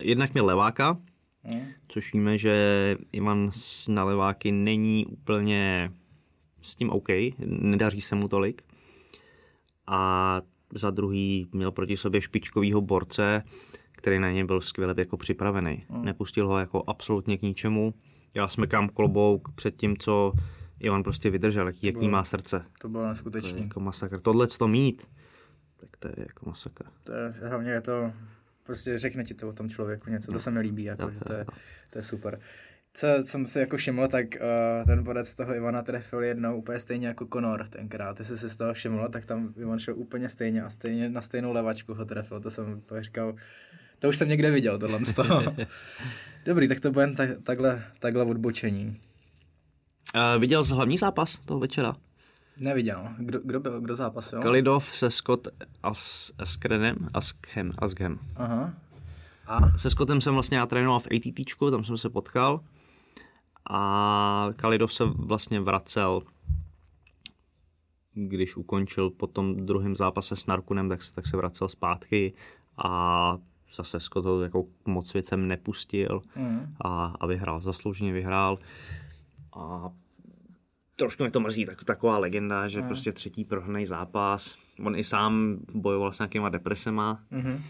Jednak měl leváka, mm. což víme, že Ivan na leváky není úplně s tím OK, nedaří se mu tolik. A za druhý měl proti sobě špičkovýho borce, který na něj byl skvěle jako připravený. Mm. Nepustil ho jako absolutně k ničemu. Já smekám klobouk před tím, co Ivan prostě vydržel, jaký, jaký má srdce. To bylo neskutečný. To je jako masakr. Tohle to mít, tak to je jako masakr. To je, hlavně je to, prostě řekne ti to o tom člověku něco, to se mi líbí, jako, že to je, to je super co jsem si jako všiml, tak uh, ten bodec toho Ivana trefil jednou úplně stejně jako Conor tenkrát. Ty jsi si z toho všiml, tak tam Ivan šel úplně stejně a stejně na stejnou levačku ho trefil. To jsem to říkal, to už jsem někde viděl, tohle z toho. *laughs* Dobrý, tak to bude tak, takhle, takhle odbočení. Uh, viděl jsi hlavní zápas toho večera? Neviděl. Kdo, kdo byl, kdo zápasil? Kalidov se Scott As, Askrenem, Askhem, Askhem. Aha. A? Se Scottem jsem vlastně já trénoval v ATT, tam jsem se potkal a Kalidov se vlastně vracel když ukončil po tom druhém zápase s Narkunem, tak se, tak se vracel zpátky a zase Scott ho jako moc věcem nepustil mm. a, a vyhrál, zaslouženě vyhrál. A trošku mě to mrzí, tak, taková legenda, že mm. prostě třetí prohraný zápas. On i sám bojoval s nějakýma depresema. Mm-hmm.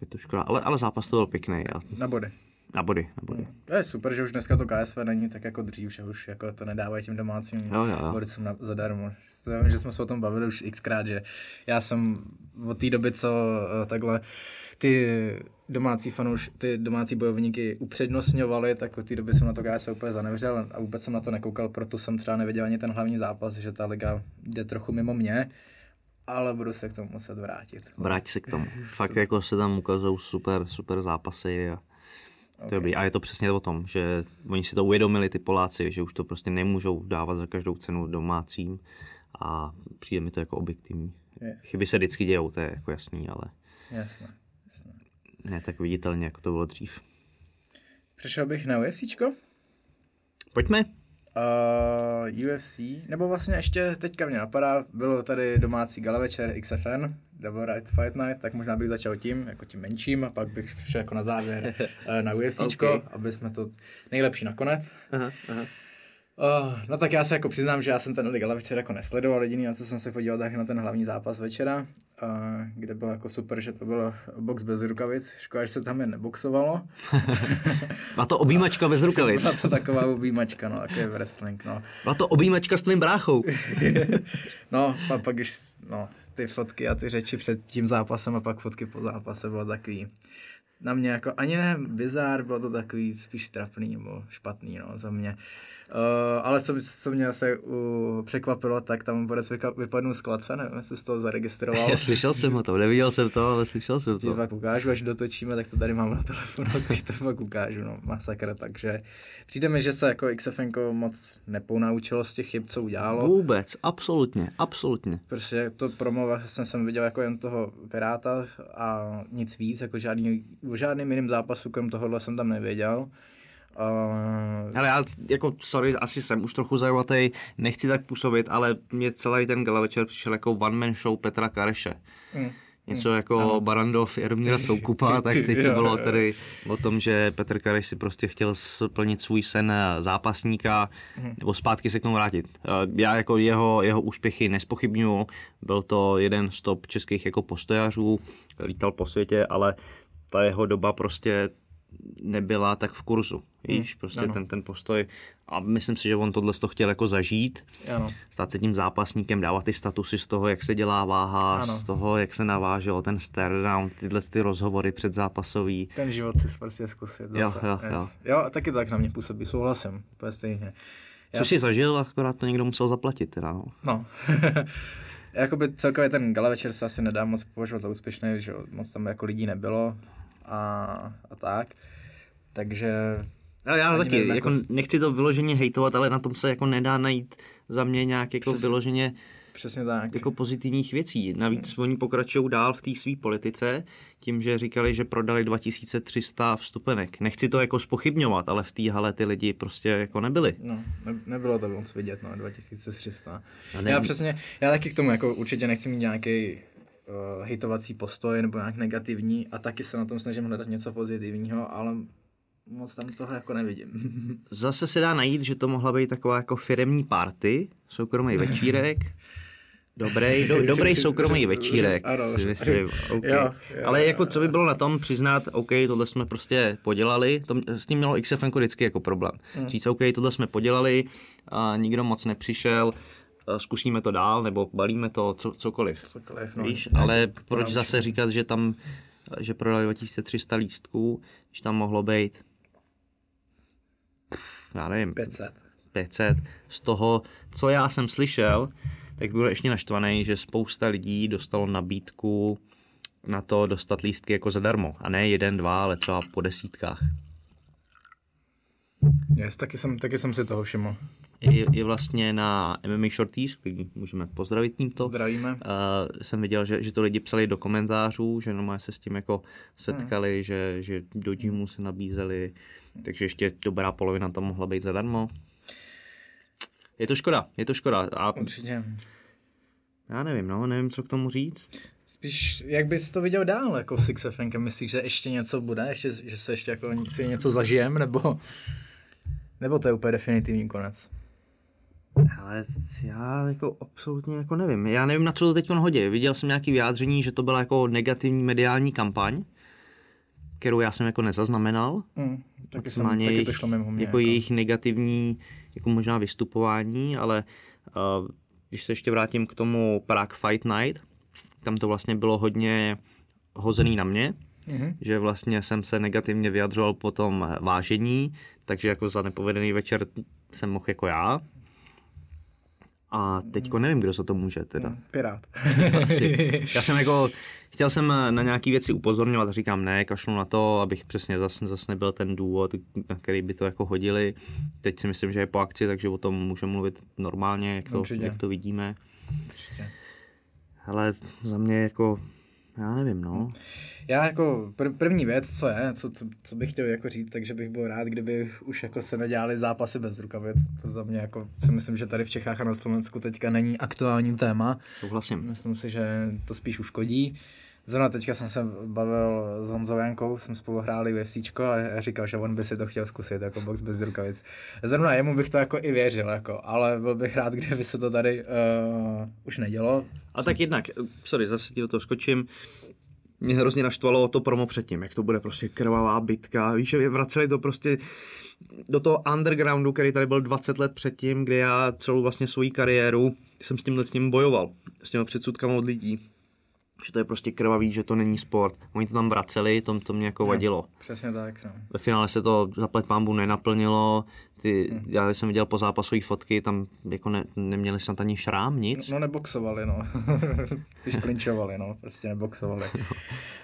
Je to škoda, ale, ale zápas to byl pěkný. A... Na body. Na body, na body. No, to je super, že už dneska to KSV není tak jako dřív, že už jako to nedávají těm domácím jo, jo. bodicům na, zadarmo. Vím, že jsme se o tom bavili už xkrát, že já jsem od té doby, co uh, takhle ty domácí fanouš, ty domácí bojovníky upřednostňovali, tak od té doby jsem na to KSV úplně zanevřel a vůbec jsem na to nekoukal, proto jsem třeba neviděl ani ten hlavní zápas, že ta liga jde trochu mimo mě ale budu se k tomu muset vrátit. Vrať se k tomu. *laughs* Fakt jako se tam ukazují super, super zápasy a Okay. To je dobrý. A je to přesně o tom, že oni si to uvědomili, ty Poláci, že už to prostě nemůžou dávat za každou cenu domácím a přijde mi to jako objektivní. Yes. Chyby se vždycky dějou, to je jako jasný, ale jasné, jasné. ne tak viditelně, jako to bylo dřív. Přešel bych na UFCčko? Pojďme. Uh, UFC, nebo vlastně ještě teďka mě napadá, bylo tady domácí gala večer XFN, Double Right Fight Night, tak možná bych začal tím, jako tím menším, a pak bych přišel jako na závěr eh, na UFCčko, okay. aby jsme to nejlepší nakonec. Aha, aha. Uh, no tak já se jako přiznám, že já jsem ten gala večer jako nesledoval, jediný, na co jsem se podíval, tak na ten hlavní zápas večera, uh, kde bylo jako super, že to bylo box bez rukavic, škoda, že se tam jen neboxovalo. *laughs* Má to objímačka bez rukavic. Má to taková objímačka, no, jako je wrestling, no. Má to objímačka s tvým bráchou. *laughs* no, a pak už, no, ty fotky a ty řeči před tím zápasem a pak fotky po zápase bylo takový na mě jako ani ne bizár, bylo to takový spíš trapný nebo špatný no, za mě. Uh, ale co, co mě asi uh, překvapilo, tak tam Borec vypadnul z klace, nevím, jestli z toho zaregistroval. *laughs* Já slyšel jsem o tom, neviděl jsem to, ale slyšel jsem to. Ti pak ukážu, až dotočíme, tak to tady mám na telefonu, *laughs* tak to pak ukážu, no, masakra, takže přijde mi, že se jako XFN moc neponaučilo z těch chyb, co udělalo. Vůbec, absolutně, absolutně. Prostě to promo jsem, jsem viděl jako jen toho Piráta a nic víc, jako žádný, o žádným jiným zápasu, krom tohohle jsem tam nevěděl. Uh... Ale já, jako, sorry, asi jsem už trochu zajatý, nechci tak působit, ale mě celý ten gala večer přišel jako one man show Petra Kareše. Mm. Něco mm. jako ano. Barandov Jaromíra *laughs* Soukupa, tak teď to bylo tedy o tom, že Petr Kareš si prostě chtěl splnit svůj sen zápasníka, mm. nebo zpátky se k tomu vrátit. Já jako jeho, jeho úspěchy nespochybnuju, byl to jeden z top českých jako postojařů, lítal po světě, ale ta jeho doba prostě nebyla tak v kurzu. Víš, hmm, prostě ten, ten postoj. A myslím si, že on tohle to chtěl jako zažít. Ano. Stát se tím zápasníkem, dávat ty statusy z toho, jak se dělá váha, ano. z toho, jak se navážel ten stare down, tyhle ty rozhovory předzápasový. Ten život si prostě zkusit. Zase. Jo, jo, jo. jo, taky tak na mě působí, souhlasím, úplně stejně. Já... Co jsi zažil, akorát to někdo musel zaplatit teda. No. no. *laughs* Jakoby celkově ten gala večer se asi nedá moc považovat za úspěšný, že moc tam jako lidí nebylo a, a tak. Takže já, já taky, nevím, jako, jako nechci to vyloženě hejtovat, ale na tom se jako nedá najít za mě nějak jako Přes, vyloženě Přesně tak. jako pozitivních věcí. Navíc hmm. oni pokračují dál v té své politice tím, že říkali, že prodali 2300 vstupenek. Nechci to jako spochybňovat, ale v té hale ty lidi prostě jako nebyli. No, ne, nebylo to moc vidět, no, 2300. Já přesně, já taky k tomu jako určitě nechci mít nějaký uh, hejtovací postoj nebo nějak negativní a taky se na tom snažím hledat něco pozitivního, ale moc tam toho jako nevidím. *laughs* Zase se dá najít, že to mohla být taková jako firemní party, soukromý *laughs* večírek, Dobrý, do, dobrý soukromý večírek, ano, si myslím. Okay. Jo, jo, Ale jako co by bylo na tom přiznat, OK, tohle jsme prostě podělali, to, s tím mělo XFN vždycky jako problém. Hmm. Říct, OK, tohle jsme podělali, a nikdo moc nepřišel, zkusíme to dál, nebo balíme to, co, cokoliv. Cokoliv, no. Víš, ale proč zase říkat, že tam, že prodali 2300 lístků, když tam mohlo být, já nevím, 500. 500. Z toho, co já jsem slyšel, tak byl ještě naštvaný, že spousta lidí dostalo nabídku na to dostat lístky jako zadarmo. A ne jeden, dva, ale třeba po desítkách. Yes, taky jsem, taky jsem si toho všiml je, je vlastně na MMA Shorties, který můžeme pozdravit tímto. Zdravíme. Uh, jsem viděl, že, že to lidi psali do komentářů, že normálně se s tím jako setkali, hmm. že, že do gymu se nabízeli, takže ještě dobrá polovina tam mohla být zadarmo. Je to škoda, je to škoda. A Určitě. Já nevím, no, nevím, co k tomu říct. Spíš, jak bys to viděl dál, jako Six FNK? Myslíš, že ještě něco bude? Ještě, že se ještě jako si něco zažijem, nebo, nebo to je úplně definitivní konec? Ale já jako absolutně jako nevím. Já nevím, na co to teď hodí. Viděl jsem nějaký vyjádření, že to byla jako negativní mediální kampaň, kterou já jsem jako nezaznamenal. Mm, taky, jsem, taky jejich, to šlo mimo mě. Jako, jako jejich negativní, jako možná vystupování, ale uh, když se ještě vrátím k tomu Prague Fight Night, tam to vlastně bylo hodně hozený na mě, mm-hmm. že vlastně jsem se negativně vyjadřoval po tom vážení, takže jako za nepovedený večer jsem mohl jako já, a teďko nevím, kdo za to může teda. Hmm, pirát. *laughs* Asi. *laughs* Já jsem jako, chtěl jsem na nějaké věci upozorňovat a říkám ne, kašlu na to, abych přesně zase zas nebyl ten důvod, na který by to jako hodili. Teď si myslím, že je po akci, takže o tom můžeme mluvit normálně, jak to, jak to vidíme. Určitě. Ale za mě jako já nevím, no. Já jako pr- první věc, co je, co, co, co bych chtěl jako říct, takže bych byl rád, kdyby už jako se nedělali zápasy bez rukavic. To za mě jako si myslím, že tady v Čechách a na Slovensku teďka není aktuální téma. Souhlasím. Myslím si, že to spíš uškodí. Zrovna teďka jsem se bavil s Honzou Jankou, jsme spolu hráli UFCčko a říkal, že on by si to chtěl zkusit, jako box bez rukavic. Zrovna jemu bych to jako i věřil, jako, ale byl bych rád, kdyby se to tady uh, už nedělo. A tak jednak, sorry, zase ti do toho skočím, mě hrozně naštvalo to promo předtím, jak to bude prostě krvavá bitka, víš, vraceli to prostě do toho undergroundu, který tady byl 20 let předtím, kde já celou vlastně svoji kariéru jsem s tímhle s ním bojoval, s těmi předsudkami od lidí že to je prostě krvavý, že to není sport. Oni to tam vraceli, to, to mě jako vadilo. Přesně tak, no. Ve finále se to zaplet pámbu nenaplnilo, ty, hmm. já jsem viděl po zápasové fotky, tam jako ne, neměli snad ani šrám, nic. No, no neboxovali, no. *laughs* Spíš klinčovali, no, prostě neboxovali.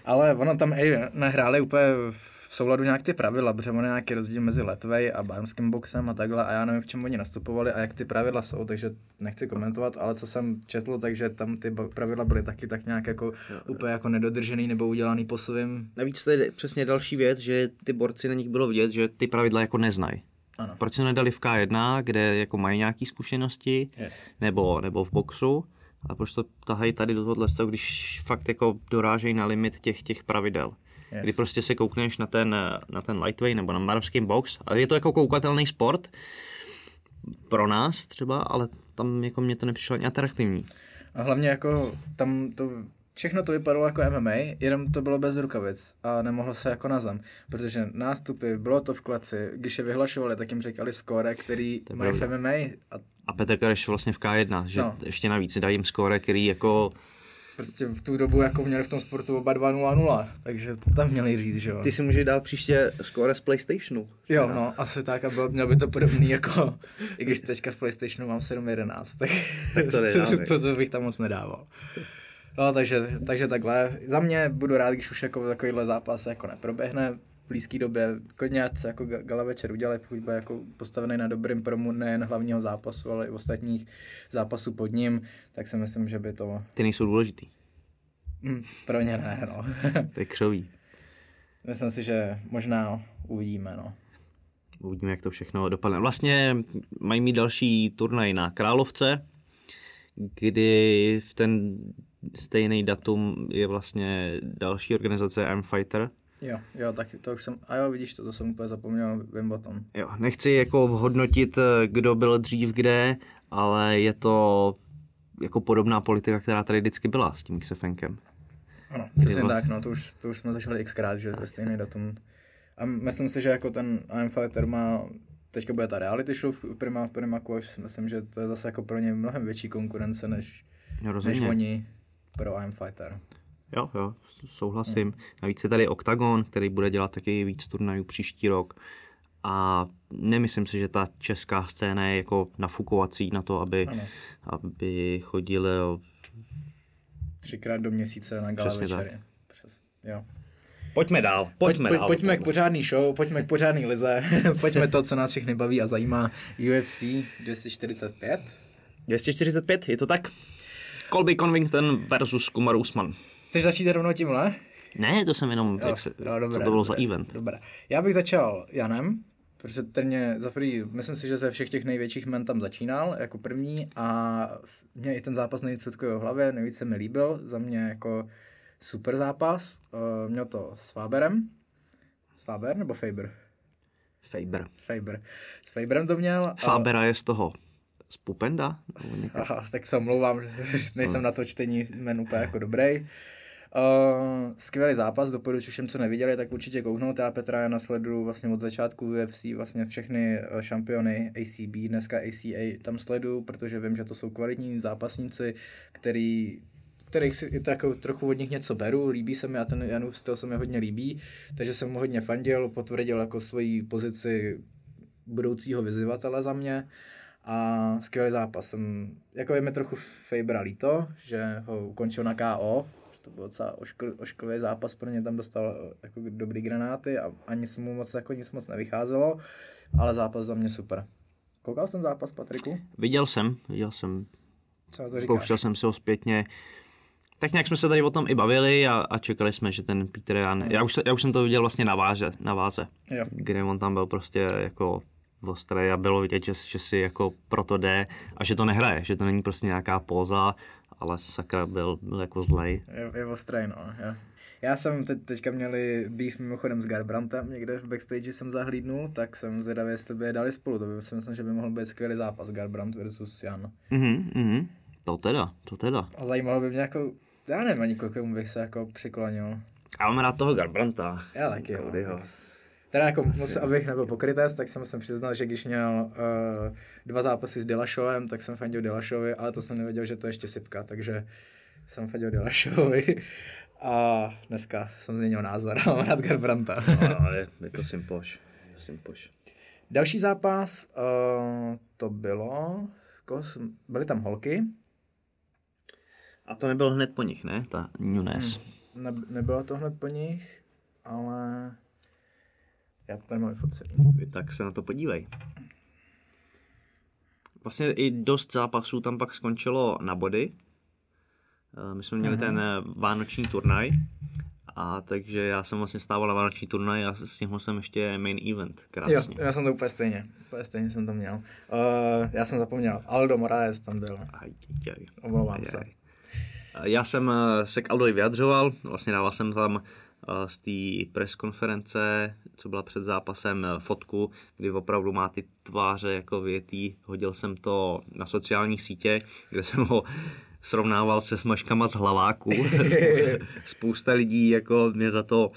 Ale ono tam i nehráli úplně v souladu nějak ty pravidla, protože on je nějaký rozdíl mezi letvej a barmským boxem a takhle a já nevím, v čem oni nastupovali a jak ty pravidla jsou, takže nechci komentovat, ale co jsem četl, takže tam ty pravidla byly taky tak nějak jako jo, úplně jako nedodržený nebo udělaný po svým. Navíc to je přesně další věc, že ty borci na nich bylo vidět, že ty pravidla jako neznají. Ano. Proč se nedali v K1, kde jako mají nějaké zkušenosti, yes. nebo, nebo v boxu, a proč to tahají tady do tohohle, když fakt jako dorážejí na limit těch, těch pravidel. Yes. Kdy prostě se koukneš na ten, na ten lightweight nebo na marovský box, ale je to jako koukatelný sport pro nás třeba, ale tam jako mě to nepřišlo ani atraktivní. A hlavně jako tam to všechno to vypadalo jako MMA, jenom to bylo bez rukavic a nemohlo se jako na zem, protože nástupy, bylo to v klaci, když je vyhlašovali, tak jim říkali skóre, který to mají v MMA. A... a Petr Kareš vlastně v K1, že no. ještě navíc dají jim skóre, který jako prostě v tu dobu jako měli v tom sportu oba 2-0-0, takže tam měli říct, že jo. Ty si můžeš dát příště skóre z Playstationu. Jo, no, asi tak a bylo, mělo by to podobný jako, i když teďka v Playstationu mám 7-11, tak, tak to, *laughs* to, to, to, bych tam moc nedával. No, takže, takže takhle. Za mě budu rád, když už jako takovýhle zápas jako neproběhne v blízké době. Se jako gala večer udělají, pokud bude jako postavený na dobrým promu nejen hlavního zápasu, ale i ostatních zápasů pod ním, tak si myslím, že by to... Ty nejsou důležitý. Mm, pro ně ne, no. *laughs* to je křový. Myslím si, že možná uvidíme, no. Uvidíme, jak to všechno dopadne. Vlastně mají mít další turnaj na Královce, kdy v ten stejný datum je vlastně další organizace M Fighter. Jo, jo, tak to už jsem, a jo, vidíš to, to jsem úplně zapomněl, vím o tom. Jo, nechci jako hodnotit, kdo byl dřív kde, ale je to jako podobná politika, která tady vždycky byla s tím XFNkem. Ano, přesně tak, no, to už, to už jsme zažili xkrát, že ve stejný datum. A myslím si, že jako ten I'm Fighter má, teďka bude ta reality show v Prima, Prima Quash, myslím, že to je zase jako pro ně mnohem větší konkurence, než, no, než oni pro I'm Fighter. Jo, jo, souhlasím. Hmm. Navíc je tady Octagon, který bude dělat taky víc turnajů příští rok. A nemyslím si, že ta česká scéna je jako nafukovací na to, aby, aby chodili třikrát do měsíce na gala Přesně večery. Tak. Přes, jo. Pojďme dál, pojďme Pojď, dál. Pojďme k pořádný show, pojďme k pořádný lize, *laughs* pojďme to, co nás všechny baví a zajímá. UFC 245. 245, je to tak? Colby Covington versus Kumar Usman. Chceš začít rovnou tímhle? Ne, to jsem jenom, jo, jak se, jo, dobré, co to bylo dobré, za event. Dobré. Já bych začal Janem, protože ten mě za prvý, myslím si, že ze všech těch největších men tam začínal jako první a mě i ten zápas nejvíc v hlavě, nejvíc se mi líbil, za mě jako super zápas. Uh, měl to s Faberem. S Faber nebo Faber? Faber. Faber. S Faberem to měl. Fabera je z toho z Pupenda? Aha, tak se omlouvám, *laughs* nejsem na to čtení jmen úplně jako dobrý. Uh, skvělý zápas, doporučuji všem, co neviděli, tak určitě kouknout. Já Petra já nasleduju vlastně od začátku UFC, vlastně všechny eh, šampiony ACB, dneska ACA tam sleduju, protože vím, že to jsou kvalitní zápasníci, který kterých si jako trochu od nich něco beru, líbí se mi a ten Janův styl se mi hodně líbí, takže jsem mu hodně fandil, potvrdil jako svoji pozici budoucího vyzývatele za mě a skvělý zápas. Jsem, jako je mi trochu Fabra líto, že ho ukončil na KO, to byl docela oškl, ošklivý zápas, pro ně tam dostal eh, jako dobrý granáty a ani se mu moc, jako nic moc nevycházelo, ale zápas za mě super. Koukal jsem zápas, Patriku? Viděl jsem, viděl jsem. Co to říkáš? Pouštěl jsem si ho zpětně. Tak nějak jsme se tady o tom i bavili a, a čekali jsme, že ten Peter Jan, mm. já, už, já už jsem to viděl vlastně na váze, na váze jo. kde on tam byl prostě jako ostrý a bylo vidět, že, že si jako proto jde a že to nehraje, že to není prostě nějaká póza, ale sakra byl, byl jako zlej. Je, je ostrý, no. Já, já jsem teď, teďka měli býv mimochodem s Garbrantem někde v backstage jsem zahlídnul, tak jsem zvědavý, jestli by je dali spolu. To by si myslím, že by mohl být skvělý zápas Garbrant versus Jan. Mhm, mhm. To teda, to teda. A zajímalo by mě jako, já nevím ani komu bych se jako přiklonil. Já mám rád toho Garbranta. Já taky, jo. Teda jako, musím, abych nebyl pokrytec, tak jsem se přiznal, že když měl uh, dva zápasy s Dilašovem, tak jsem fandil Dilašovi, ale to jsem nevěděl, že to je ještě sypka, takže jsem fandil Dilashovi a dneska jsem změnil názor a mám rád Garbranta. no, ale je to simpoš. simpoš. Další zápas, uh, to bylo, byly tam holky. A to nebylo hned po nich, ne? Ta Nunes. Hmm, ne, nebylo to hned po nich, ale já to tady mám Tak se na to podívej. Vlastně i dost zápasů tam pak skončilo na body. Eh, my jsme měli mm-hmm. ten eh, vánoční turnaj, a takže já jsem vlastně stával na vánoční turnaj a s tím jsem ještě main event. Krásně. Jo, já jsem to úplně stejně. Úplně stejně jsem to měl. Uh, já jsem zapomněl. Aldo Moraes tam byl. Aj, aj, aj. Omlouvám se. Já jsem se k Aldovi vyjadřoval, vlastně dával jsem tam z té press konference, co byla před zápasem, fotku, kdy opravdu má ty tváře jako větý. Hodil jsem to na sociální sítě, kde jsem ho srovnával se smažkama z hlaváků. *laughs* Spousta lidí jako mě za to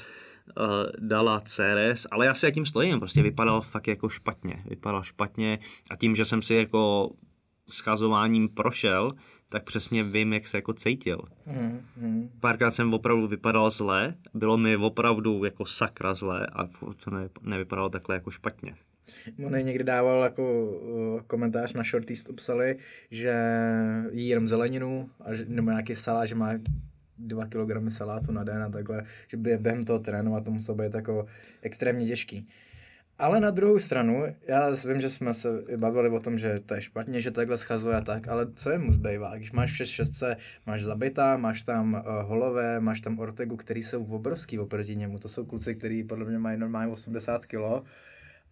dala CRS, ale já si tím stojím, prostě vypadal fakt jako špatně. Vypadal špatně a tím, že jsem si jako schazováním prošel, tak přesně vím, jak se jako cítil. Mm, mm. Párkrát jsem opravdu vypadal zle, bylo mi opravdu jako sakra zle a to ne, nevypadalo takhle jako špatně. On někdy dával jako uh, komentář na Shortist psali, že jí jenom zeleninu a že, nebo nějaký salát, že má 2 kg salátu na den a takhle, že by během toho trénovat to muselo být jako extrémně těžký. Ale na druhou stranu, já vím, že jsme se bavili o tom, že to je špatně, že takhle schazuje a tak, ale co je mu zbývá? Když máš v 6 máš zabita, máš tam uh, holové, máš tam Ortegu, který jsou obrovský oproti němu. To jsou kluci, kteří podle mě mají normálně 80 kg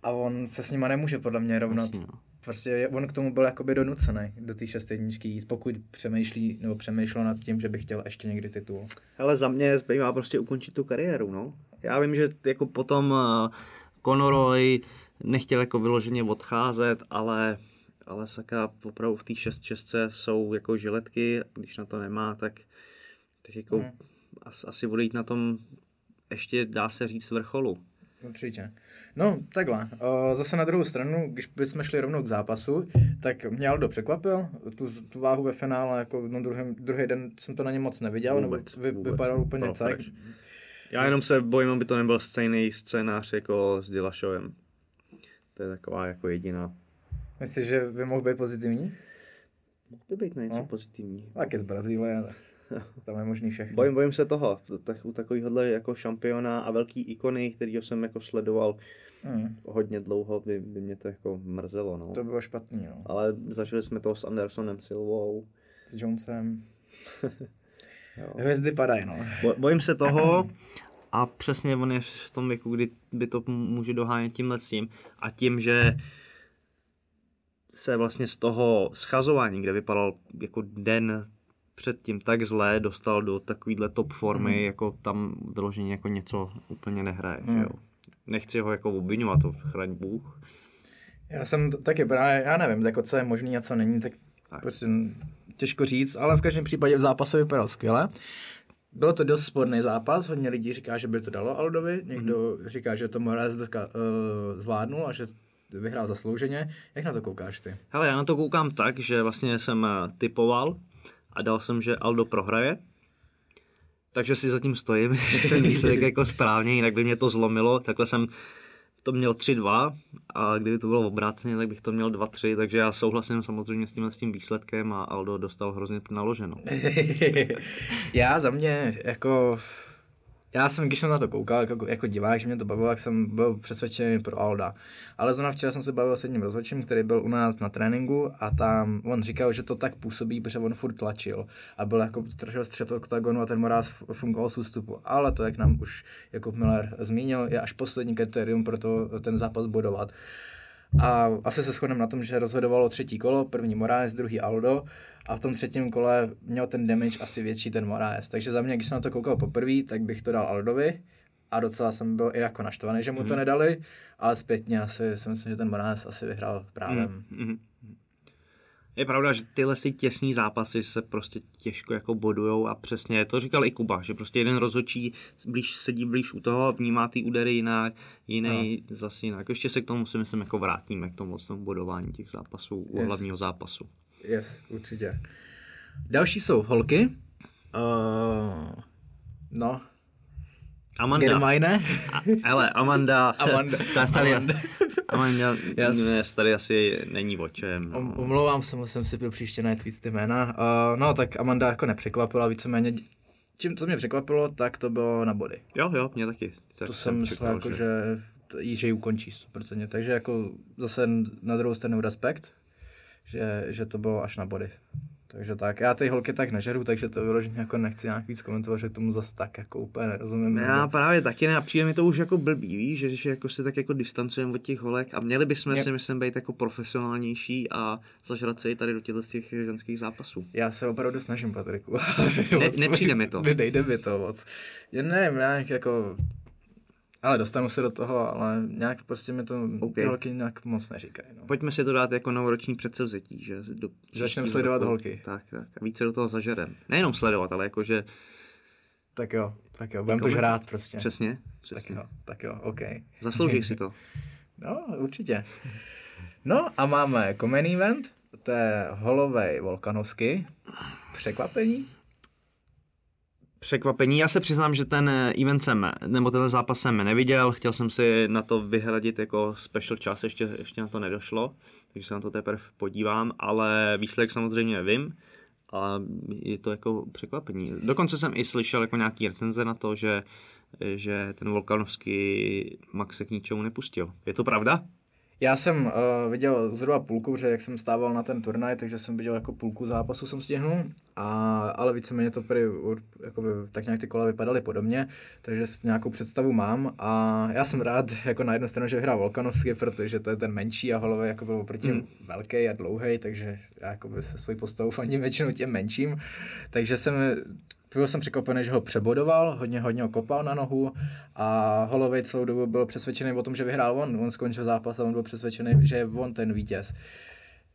a on se s nima nemůže podle mě rovnat. Vlastně, no. Prostě on k tomu byl jakoby donucený do té šestedničky jít, pokud přemýšlí nebo přemýšlel nad tím, že by chtěl ještě někdy titul. Ale za mě zbývá prostě ukončit tu kariéru, no. Já vím, že jako potom uh, Conoroy nechtěl jako vyloženě odcházet, ale, ale sakra opravdu v té 6 šestce jsou jako žiletky, když na to nemá, tak, tak jako hmm. as, asi bude jít na tom ještě dá se říct vrcholu. Určitě. No, takhle. Zase na druhou stranu, když bychom šli rovnou k zápasu, tak mě Aldo překvapil. Tu, tu váhu ve finále, jako no druhý, druhý den jsem to na něm moc neviděl, vůbec, nebo vy, vůbec. vypadal úplně cajk. Já jenom se bojím, aby to nebyl stejný scénář jako s Dilašovem. To je taková jako jediná. Myslíš, že by mohl být pozitivní? Mohl by být něco no. pozitivní. Tak je z Brazílie, ale tam je možný všechno. Bojím, bojím se toho. Tak, u takovýchhle jako šampiona a velký ikony, kterýho jsem jako sledoval hmm. hodně dlouho, by, by mě to jako mrzelo. No. To bylo špatný, no. Ale zažili jsme to s Andersonem Silvou. S Jonesem. *laughs* Hvězdy padají, no. bojím se toho a přesně on je v tom věku, kdy by to může dohánět tímhle tím a tím, že se vlastně z toho schazování, kde vypadal jako den předtím tak zlé, dostal do takovýhle top formy, mm. jako tam vyloženě jako něco úplně nehraje, mm. že jo. Nechci ho jako obvinovat, to chraň Bůh. Já jsem taky právě, já nevím, jako co je možný a co není, tak, tak. prostě těžko říct, ale v každém případě v zápase vypadal skvěle. Byl to dost sporný zápas, hodně lidí říká, že by to dalo Aldovi, někdo mm-hmm. říká, že to Morales uh, zvládnul a že vyhrál zaslouženě. Jak na to koukáš ty? Hele, já na to koukám tak, že vlastně jsem eh, typoval a dal jsem, že Aldo prohraje. Takže si zatím stojím, *laughs* že ten výsledek jako správně, jinak by mě to zlomilo. Takhle jsem to měl 3-2 a kdyby to bylo obráceně, tak bych to měl 2-3, takže já souhlasím samozřejmě s tímhle s tím výsledkem a Aldo dostal hrozně naloženo. *laughs* já za mě jako já jsem, když jsem na to koukal jako, jako divák, že mě to bavilo, jak jsem byl přesvědčený pro Alda. Ale zrovna včera jsem se bavil s jedním rozhodčím, který byl u nás na tréninku a tam on říkal, že to tak působí, protože on furt tlačil a byl jako trošku střet oktagonu a ten Moráz fungoval z ústupu. Ale to, jak nám už jako Miller zmínil, je až poslední kritérium pro to ten zápas bodovat. A asi se shodneme na tom, že rozhodovalo třetí kolo, první Moraes, druhý Aldo a v tom třetím kole měl ten damage asi větší ten Moraes. Takže za mě, když jsem na to koukal poprvé, tak bych to dal Aldovi a docela jsem byl i jako naštvaný, že mu mm. to mhm. nedali, ale zpětně asi si myslím, že ten Moraes asi vyhrál právem. Mm. Je pravda, že tyhle si těsní zápasy se prostě těžko jako bodujou a přesně to říkal i Kuba, že prostě jeden rozhodčí blíž, sedí blíž u toho, vnímá ty údery jinak, jiný no. zase jinak. Ještě se k tomu si myslím jako vrátíme, k tomu bodování těch zápasů, yes. u hlavního zápasu. Yes, určitě. Další jsou holky. Uh, no, Amanda. Germajne? Ale Amanda. Amanda. Ta tady, Amanda. Amanda Yes. tady asi není o čem. No. Um, omlouvám se, musím si pro příště najít víc ty jména. Uh, no, tak Amanda jako nepřekvapila, víceméně čím, co mě překvapilo, tak to bylo na body. Jo, jo, mě taky. Tak To jsem myslel, jako, že, že, že ji ukončí 100%. Takže jako zase na druhou stranu respekt, že, že to bylo až na body. Takže tak, já ty holky tak nežeru, takže to vyloženě jako nechci nějak víc komentovat, že tomu zase tak jako úplně nerozumím. Já právě taky ne, a přijde mi to už jako blbý, víš, že, že jako se tak jako distancujeme od těch holek a měli bychom Mě- si myslím být jako profesionálnější a zažrat se i tady do těchto těch ženských zápasů. Já se opravdu snažím, Patriku. *laughs* Ne- nepřijde mi to. *laughs* Nejde mi to moc. Já nevím, nějak jako... Ale dostanu se do toho, ale nějak prostě mi to OK. ty holky nějak moc neříkají. No. Pojďme si to dát jako novoroční předsevzetí, že do Začneme sledovat roku- holky. Tak, tak. A více do toho zažerem. Nejenom sledovat, ale jakože Tak jo, tak jo, budeme to Jako- žrát prostě. přesně, Tak přesně. jo, tak jo, OK. Zaslouží si *laughs* to. No, určitě. No a máme common event, to je Holovej Volkanovsky. Překvapení? Překvapení, já se přiznám, že ten eh, event jsem, nebo ten zápas jsem neviděl, chtěl jsem si na to vyhradit jako special čas, ještě, ještě na to nedošlo, takže se na to teprve podívám, ale výsledek samozřejmě vím a je to jako překvapení. Dokonce jsem i slyšel jako nějaký recenze na to, že, že ten Volkanovský Max se k ničemu nepustil. Je to pravda? Já jsem uh, viděl zhruba půlku, protože jak jsem stával na ten turnaj, takže jsem viděl jako půlku zápasu jsem stihnul, a, ale víceméně to prý, jakoby, tak nějak ty kola vypadaly podobně, takže s nějakou představu mám a já jsem rád *laughs* jako na jednu stranu, že vyhrál Volkanovský, protože to je ten menší a Holovej jako byl oproti hmm. velký a dlouhý, takže já jakoby se svojí postavou *laughs* fandím většinou těm menším, takže jsem byl jsem překvapený, že ho přebodoval, hodně, hodně ho kopal na nohu a Holovej celou dobu byl přesvědčený o tom, že vyhrál on. On skončil zápas a on byl přesvědčený, že je on ten vítěz.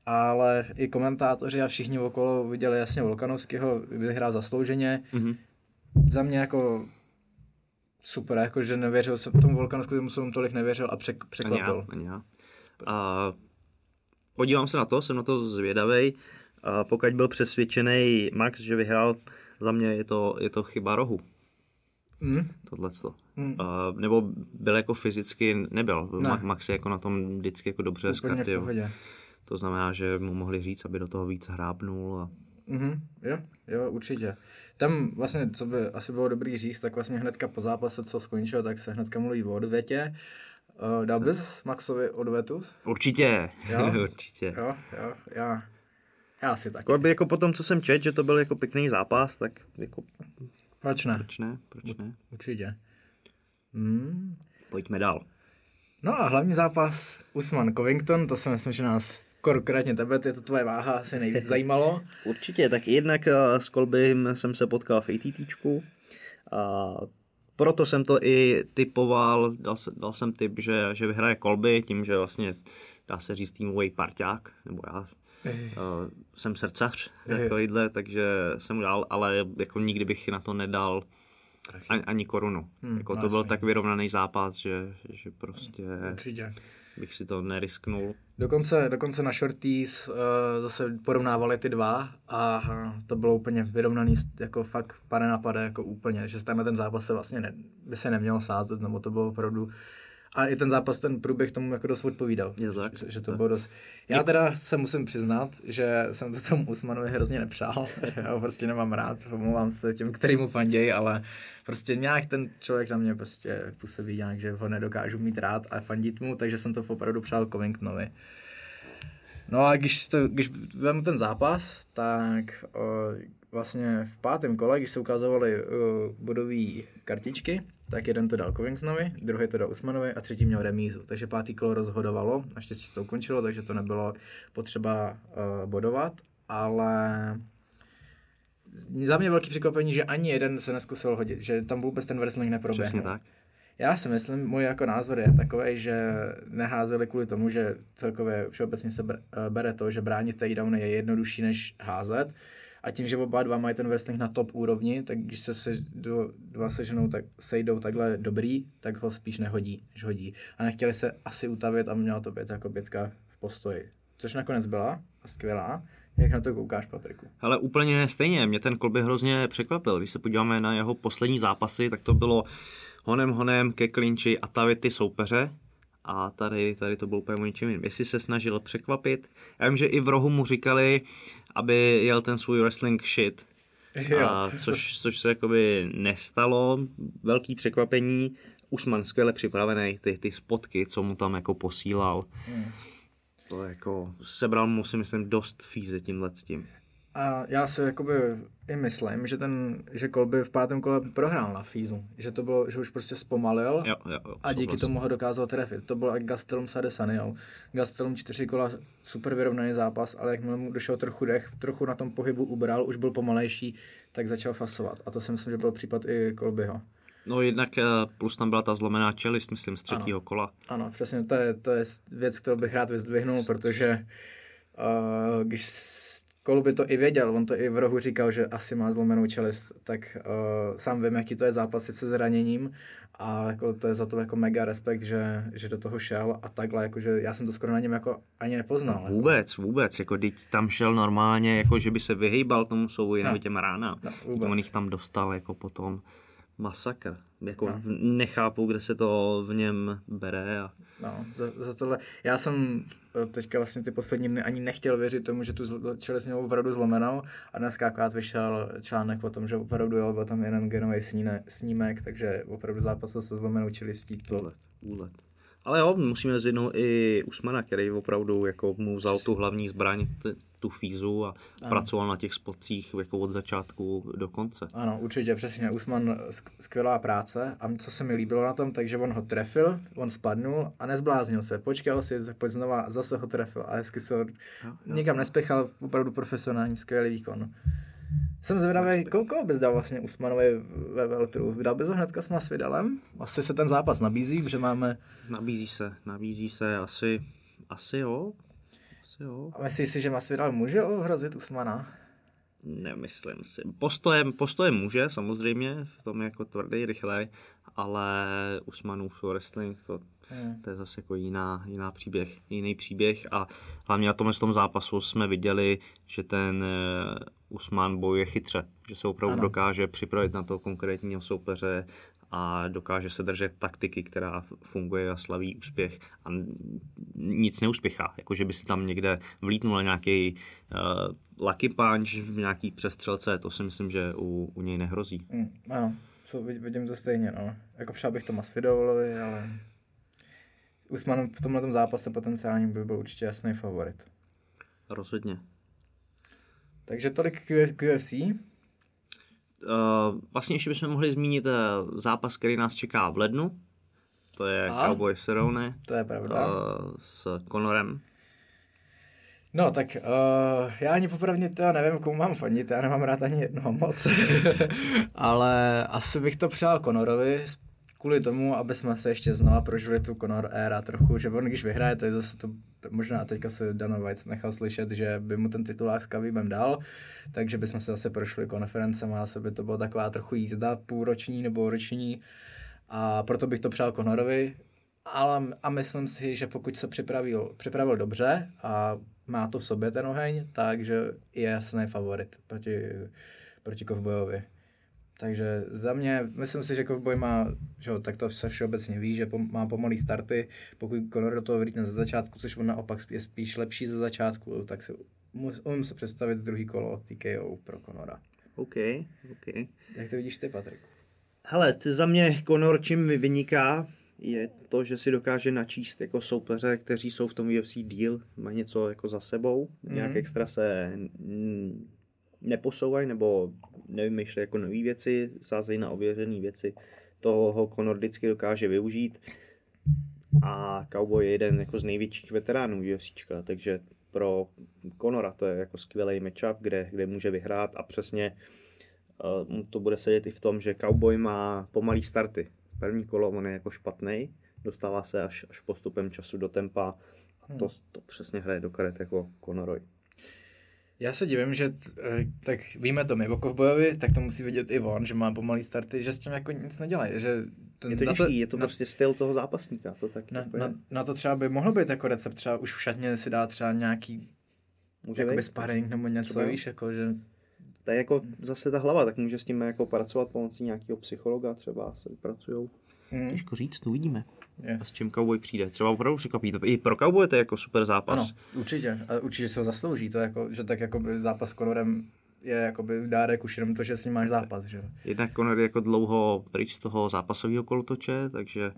Ale i komentátoři a všichni okolo viděli jasně Volkanovského, vyhrál zaslouženě. Mhm. Za mě jako super, jako že nevěřil jsem tomu Volkanovskému jsem tolik nevěřil a přek, Ani já, překvapil. ani já. A podívám se na to, jsem na to zvědavej. A pokud byl přesvědčený Max, že vyhrál, za mě je to, je to chyba rohu, Mm, tohleto. mm, A, nebo byl jako fyzicky, nebyl. Ne. Ma- Max je jako na tom vždycky jako dobře úplně v pohodě. To znamená, že mu mohli říct, aby do toho víc hrábnul. A... Mhm, jo, jo, určitě. Tam vlastně, co by asi bylo dobrý říct, tak vlastně hnedka po zápase, co skončilo, tak se hnedka mluví o odvětě. Uh, dal bys Maxovi odvetu? Určitě, Jo? *laughs* určitě. Jo, jo, já, já si tak. Jako, jako po tom, co jsem čet, že to byl jako pěkný zápas, tak jako Proč ne? proč ne, proč ne? Určitě. Hmm. Pojďme dál. No a hlavní zápas Usman Covington, to si myslím, že nás konkrétně tebe, je to tvoje váha asi nejvíc *laughs* zajímalo. Určitě, tak jednak eh, s Kolbym jsem se potkal v ATTčku a proto jsem to i typoval, dal, dal jsem tip, že, že vyhraje Kolby, tím, že vlastně dá se říct týmový parťák, nebo já uh, jsem srdcař takovýhle, takže jsem mu dal, ale jako nikdy bych na to nedal ani, ani korunu. Hmm, jako to byl tak vyrovnaný zápas, že, že prostě Určitě. Bych si to nerisknul. Dokonce, dokonce na shorties uh, zase porovnávali ty dva a uh, to bylo úplně vyrovnaný, jako fakt pade na pade, jako úplně, že tenhle ten zápas se vlastně ne, by se neměl sázet, nebo to bylo opravdu a i ten zápas, ten průběh tomu jako dost odpovídal. Je tak. Že, že to bylo dost... Já teda se musím přiznat, že jsem to tomu Usmanovi hrozně nepřál. *laughs* Já ho prostě nemám rád, omlouvám se těm, který mu fandějí, ale prostě nějak ten člověk na mě prostě působí nějak, že ho nedokážu mít rád a fandit mu, takže jsem to opravdu přál Covingtonovi. No a když, to, když vemu ten zápas, tak o, vlastně v pátém kole, když se ukázovaly bodové kartičky, tak jeden to dal Covingtonovi, druhý to dal Usmanovi a třetí měl remízu. Takže pátý kolo rozhodovalo, naštěstí se to ukončilo, takže to nebylo potřeba uh, bodovat, ale za mě velký překvapení, že ani jeden se neskusil hodit, že tam vůbec ten wrestling neproběhl. Přesně tak. Já si myslím, můj jako názor je takový, že neházeli kvůli tomu, že celkově všeobecně se eh, bere to, že bránit takedowny je jednodušší než házet. A tím, že oba dva mají ten wrestling na top úrovni, tak když se, se do, dva seženou, tak sejdou takhle dobrý, tak ho spíš nehodí, než hodí. A nechtěli se asi utavit a mělo to být jako bětka v postoji. Což nakonec byla a skvělá. Jak na to koukáš, Patriku? Ale úplně stejně, mě ten Kolby hrozně překvapil. Když se podíváme na jeho poslední zápasy, tak to bylo honem honem ke klinči a ta ty soupeře. A tady, tady to bylo úplně o ničem jiným. Jestli se snažil překvapit. Já vím, že i v rohu mu říkali, aby jel ten svůj wrestling shit. *laughs* A což, což se jakoby nestalo. Velký překvapení. Usman skvěle připravený, ty, ty spotky, co mu tam jako posílal. Hmm. To jako sebral mu si myslím dost fíze tímhle s tím. A já si jakoby i myslím, že ten, že Kolby v pátém kole prohrál na Fízu. Že to bylo, že už prostě zpomalil jo, jo, jo, a díky tomu ho dokázal trefit. To byl jak Gastelum Sadesaniel. Gastelum čtyři kola, super vyrovnaný zápas, ale jak mu došel trochu dech, trochu na tom pohybu ubral, už byl pomalejší, tak začal fasovat. A to si myslím, že byl případ i Kolbyho. No jednak eh, plus tam byla ta zlomená čelist, myslím, z třetího ano. kola. Ano, přesně, to je, to je věc, kterou bych rád vyzdvihnul, protože uh, když Koluby to i věděl, on to i v rohu říkal, že asi má zlomenou čelist, tak uh, sám vím, jaký to je zápasit se zraněním a jako to je za to jako mega respekt, že, že do toho šel a takhle, jakože já jsem to skoro na něm jako ani nepoznal. No, vůbec, jako. vůbec, jako teď tam šel normálně, jako že by se vyhýbal tomu souboji no. nebo těm ránám. No, on jich tam dostal jako potom masakr. Jako no. nechápu, kde se to v něm bere. A... No, za, za tohle. Já jsem eh, teďka vlastně ty poslední dny ani nechtěl věřit tomu, že tu čelist měl opravdu zlomenou a dneska akorát vyšel článek o tom, že opravdu jo, byl tam jeden genový snímek, takže opravdu zápasil se zlomenou čelistí. To... Úlet, úlet. Ale jo, musíme zvědnout i Usmana, který opravdu jako mu vzal tu hlavní zbraň, tu fízu a ano. pracoval na těch spotcích jako od začátku do konce. Ano, určitě, přesně. Usman skvělá práce a co se mi líbilo na tom, takže on ho trefil, on spadnul a nezbláznil se. Počkal si, pojď znova, zase ho trefil a hezky se ho jo, jo. nikam nespěchal, opravdu profesionální, skvělý výkon. Jsem zvědavý, koho bys dal vlastně Usmanovi ve Veltru? Vydal bys ho hnedka s Masvidalem? Asi se ten zápas nabízí, že máme... Nabízí se, nabízí se, asi, asi jo. Jo. A myslíš si, že Masvidal může ohrozit Usmana? Nemyslím si. Postojem, postojem může, samozřejmě, v tom je jako tvrdý, rychlej, ale Usmanův wrestling, to, hmm. to je zase jako jiná, jiná příběh, jiný příběh a hlavně na tomhle tom zápasu jsme viděli, že ten eh, Usman bojuje chytře, že se opravdu ano. dokáže připravit na to konkrétního soupeře a dokáže se držet taktiky, která funguje a slaví úspěch a nic neuspěchá. Jako, že by si tam někde vlítnul nějaký uh, lucky punch v nějaký přestřelce, to si myslím, že u, u něj nehrozí. Mm, ano, so, vidím to stejně, no. Jako přál bych to Masvidalovi, ale Usman v tomhle zápase potenciálně by byl určitě jasný favorit. Rozhodně. Takže tolik k UFC. Uh, vlastně ještě bychom mohli zmínit uh, zápas, který nás čeká v lednu. To je Aha. Cowboy Cerrone. To je pravda. Uh, s Conorem. No, tak uh, já ani popravdě to nevím, komu mám fandit, já nemám rád ani jednoho moc. *laughs* Ale asi bych to přál Conorovi, kvůli tomu, aby jsme se ještě znova prožili tu Conor éra trochu, že on když vyhraje, to je zase to, možná teďka se Dana White nechal slyšet, že by mu ten titulák s Kavibem dal, takže bychom se zase prošli konferencem a asi by to byla taková trochu jízda půlroční nebo roční a proto bych to přál Conorovi, ale a myslím si, že pokud se připravil, připravil dobře a má to v sobě ten oheň, takže je jasný favorit proti, proti Kovbojovi. Takže za mě, myslím si, že Kovboj má, že tak to se všeobecně ví, že pom, má pomalý starty, pokud Conor do toho vlítne ze začátku, což on naopak je spíš lepší ze začátku, tak si umím se představit druhý kolo TKO pro Conora. OK, OK. Jak to vidíš ty, Patriku? Hele, ty za mě Conor čím vyniká, je to, že si dokáže načíst jako soupeře, kteří jsou v tom UFC deal, má něco jako za sebou, mm-hmm. nějak extra se neposouvají nebo nevymýšlejí jako nové věci, sázejí na ověřené věci. Toho Conor vždycky dokáže využít. A Cowboy je jeden jako z největších veteránů UFC, takže pro Conora to je jako skvělý matchup, kde, kde může vyhrát a přesně uh, to bude sedět i v tom, že Cowboy má pomalý starty. První kolo on je jako špatný, dostává se až, až postupem času do tempa a to, to přesně hraje do karet jako Conoroy. Já se divím, že t, eh, tak víme to my o kovbojovi, tak to musí vidět i on, že má pomalý starty, že s tím jako nic nedělají. Že ten, je to těžký, to, je to na, prostě styl toho zápasníka. To tak na, na, na, to třeba by mohlo být jako recept, třeba už v šatně si dá třeba nějaký Může Jakoby sparring nebo něco, Třeba. víš, jako že... To je jako zase ta hlava, tak může s tím jako pracovat pomocí nějakého psychologa, třeba se vypracují. Hmm. Těžko říct, to uvidíme. Yes. A s čím cowboy přijde. Třeba opravdu překvapí. I pro cowboy to je jako super zápas. Ano, určitě. A určitě se ho zaslouží. To jako, že tak jako zápas s Conorem je jakoby dárek už jenom to, že s ním máš zápas. Že? Jednak Conor je jako dlouho pryč z toho zápasového kolotoče, takže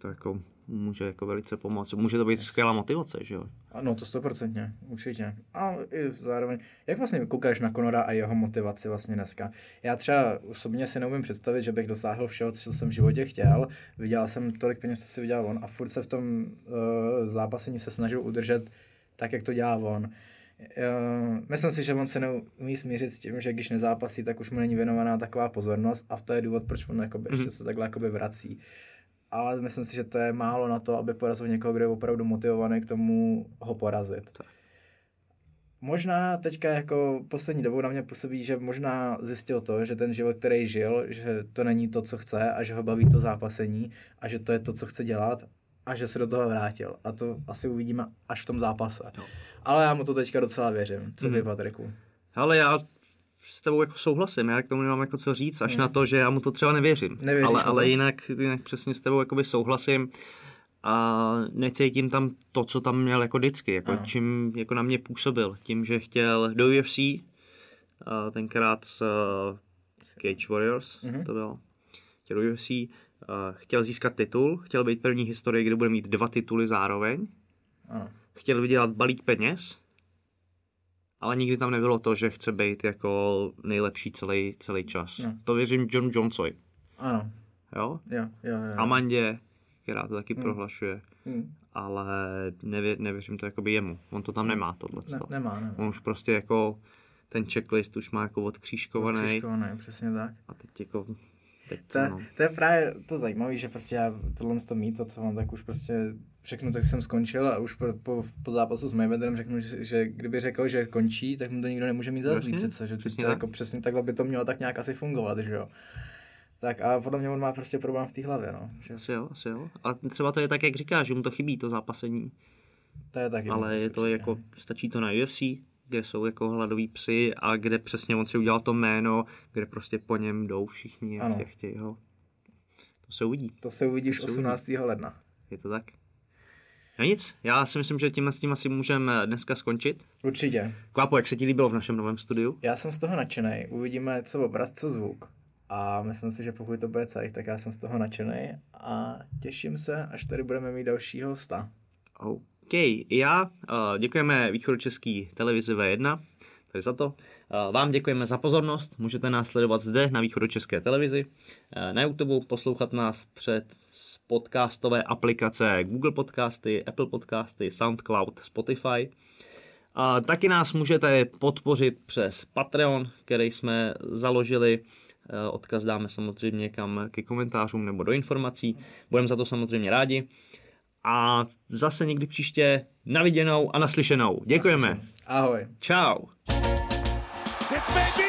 to jako může jako velice pomoct. Může to být skvělá motivace, že jo? Ano, to stoprocentně, určitě. A i zároveň, jak vlastně koukáš na Konora a jeho motivaci vlastně dneska? Já třeba osobně si neumím představit, že bych dosáhl všeho, co jsem v životě chtěl. Viděl jsem tolik peněz, co si viděl on a furt se v tom uh, zápasení se snažil udržet tak, jak to dělá on. Uh, myslím si, že on se neumí smířit s tím, že když nezápasí, tak už mu není věnovaná taková pozornost a to je důvod, proč on jakoby, mm-hmm. ještě se takhle jakoby vrací ale myslím si, že to je málo na to, aby porazil někoho, kdo je opravdu motivovaný k tomu ho porazit. Tak. Možná teďka jako poslední dobou na mě působí, že možná zjistil to, že ten život, který žil, že to není to, co chce a že ho baví to zápasení a že to je to, co chce dělat a že se do toho vrátil. A to asi uvidíme až v tom zápase. No. Ale já mu to teďka docela věřím. Co ty, mm. Patriku? Ale já s tebou jako souhlasím, já k tomu nemám jako co říct, až hmm. na to, že já mu to třeba nevěřím. Nevěříš ale, ale jinak, jinak přesně s tebou jakoby souhlasím a necítím tam to, co tam měl jako vždycky, jako Aha. čím jako na mě působil, tím, že chtěl do UFC, a tenkrát s uh, Cage Warriors, mm-hmm. to bylo, chtěl do UFC, uh, chtěl získat titul, chtěl být první historie, kde bude mít dva tituly zároveň, Aha. chtěl vydělat balík peněz, ale nikdy tam nebylo to, že chce být jako nejlepší celý, celý čas. No. To věřím John Johnsovi. Ano. Jo? Jo, jo, jo. Amandě, která to taky mm. prohlašuje. Mm. Ale nevě, nevěřím to jakoby jemu. On to tam hmm. nemá, tohle. Ne, nemá, nemá. On už prostě jako ten checklist už má jako odkřížkovaný. Odkřížkovaný, přesně tak. A teď jako Teď to, no. to je právě to zajímavé, že prostě já tohle to mít, to, co mám, tak už prostě řeknu, tak jsem skončil a už po, po, po zápasu s Mayweatherem řeknu, že, že, kdyby řekl, že končí, tak mu to nikdo nemůže mít za zlý přece, že přesně, to, jako přesně takhle by to mělo tak nějak asi fungovat, že jo. Tak a podle mě on má prostě problém v té hlavě, no. Že... Asi jo, asi jo. A třeba to je tak, jak říkáš, že mu to chybí, to zápasení. To je taky. Ale je to jako, stačí to na UFC, kde jsou jako hladoví psy a kde přesně on si udělal to jméno, kde prostě po něm jdou všichni a chtějí ho. To se uvidí. To se uvidí už 18. Uvidí. ledna. Je to tak? No nic, já si myslím, že tímhle s tím asi můžeme dneska skončit. Určitě. Kvápo, jak se ti líbilo v našem novém studiu? Já jsem z toho nadšený. Uvidíme, co obraz, co zvuk. A myslím si, že pokud to bude celý, tak já jsem z toho nadšený a těším se, až tady budeme mít dalšího hosta. OK, já uh, děkujeme východočeský televizi V1 tady za to. Uh, vám děkujeme za pozornost, můžete nás sledovat zde na východočeské televizi, uh, na YouTube, poslouchat nás před podcastové aplikace Google Podcasty, Apple Podcasty, SoundCloud, Spotify. A taky nás můžete podpořit přes Patreon, který jsme založili. Odkaz dáme samozřejmě kam ke komentářům nebo do informací. Budeme za to samozřejmě rádi a zase někdy příště naviděnou a naslyšenou. Děkujeme. Ahoj. Ciao. May be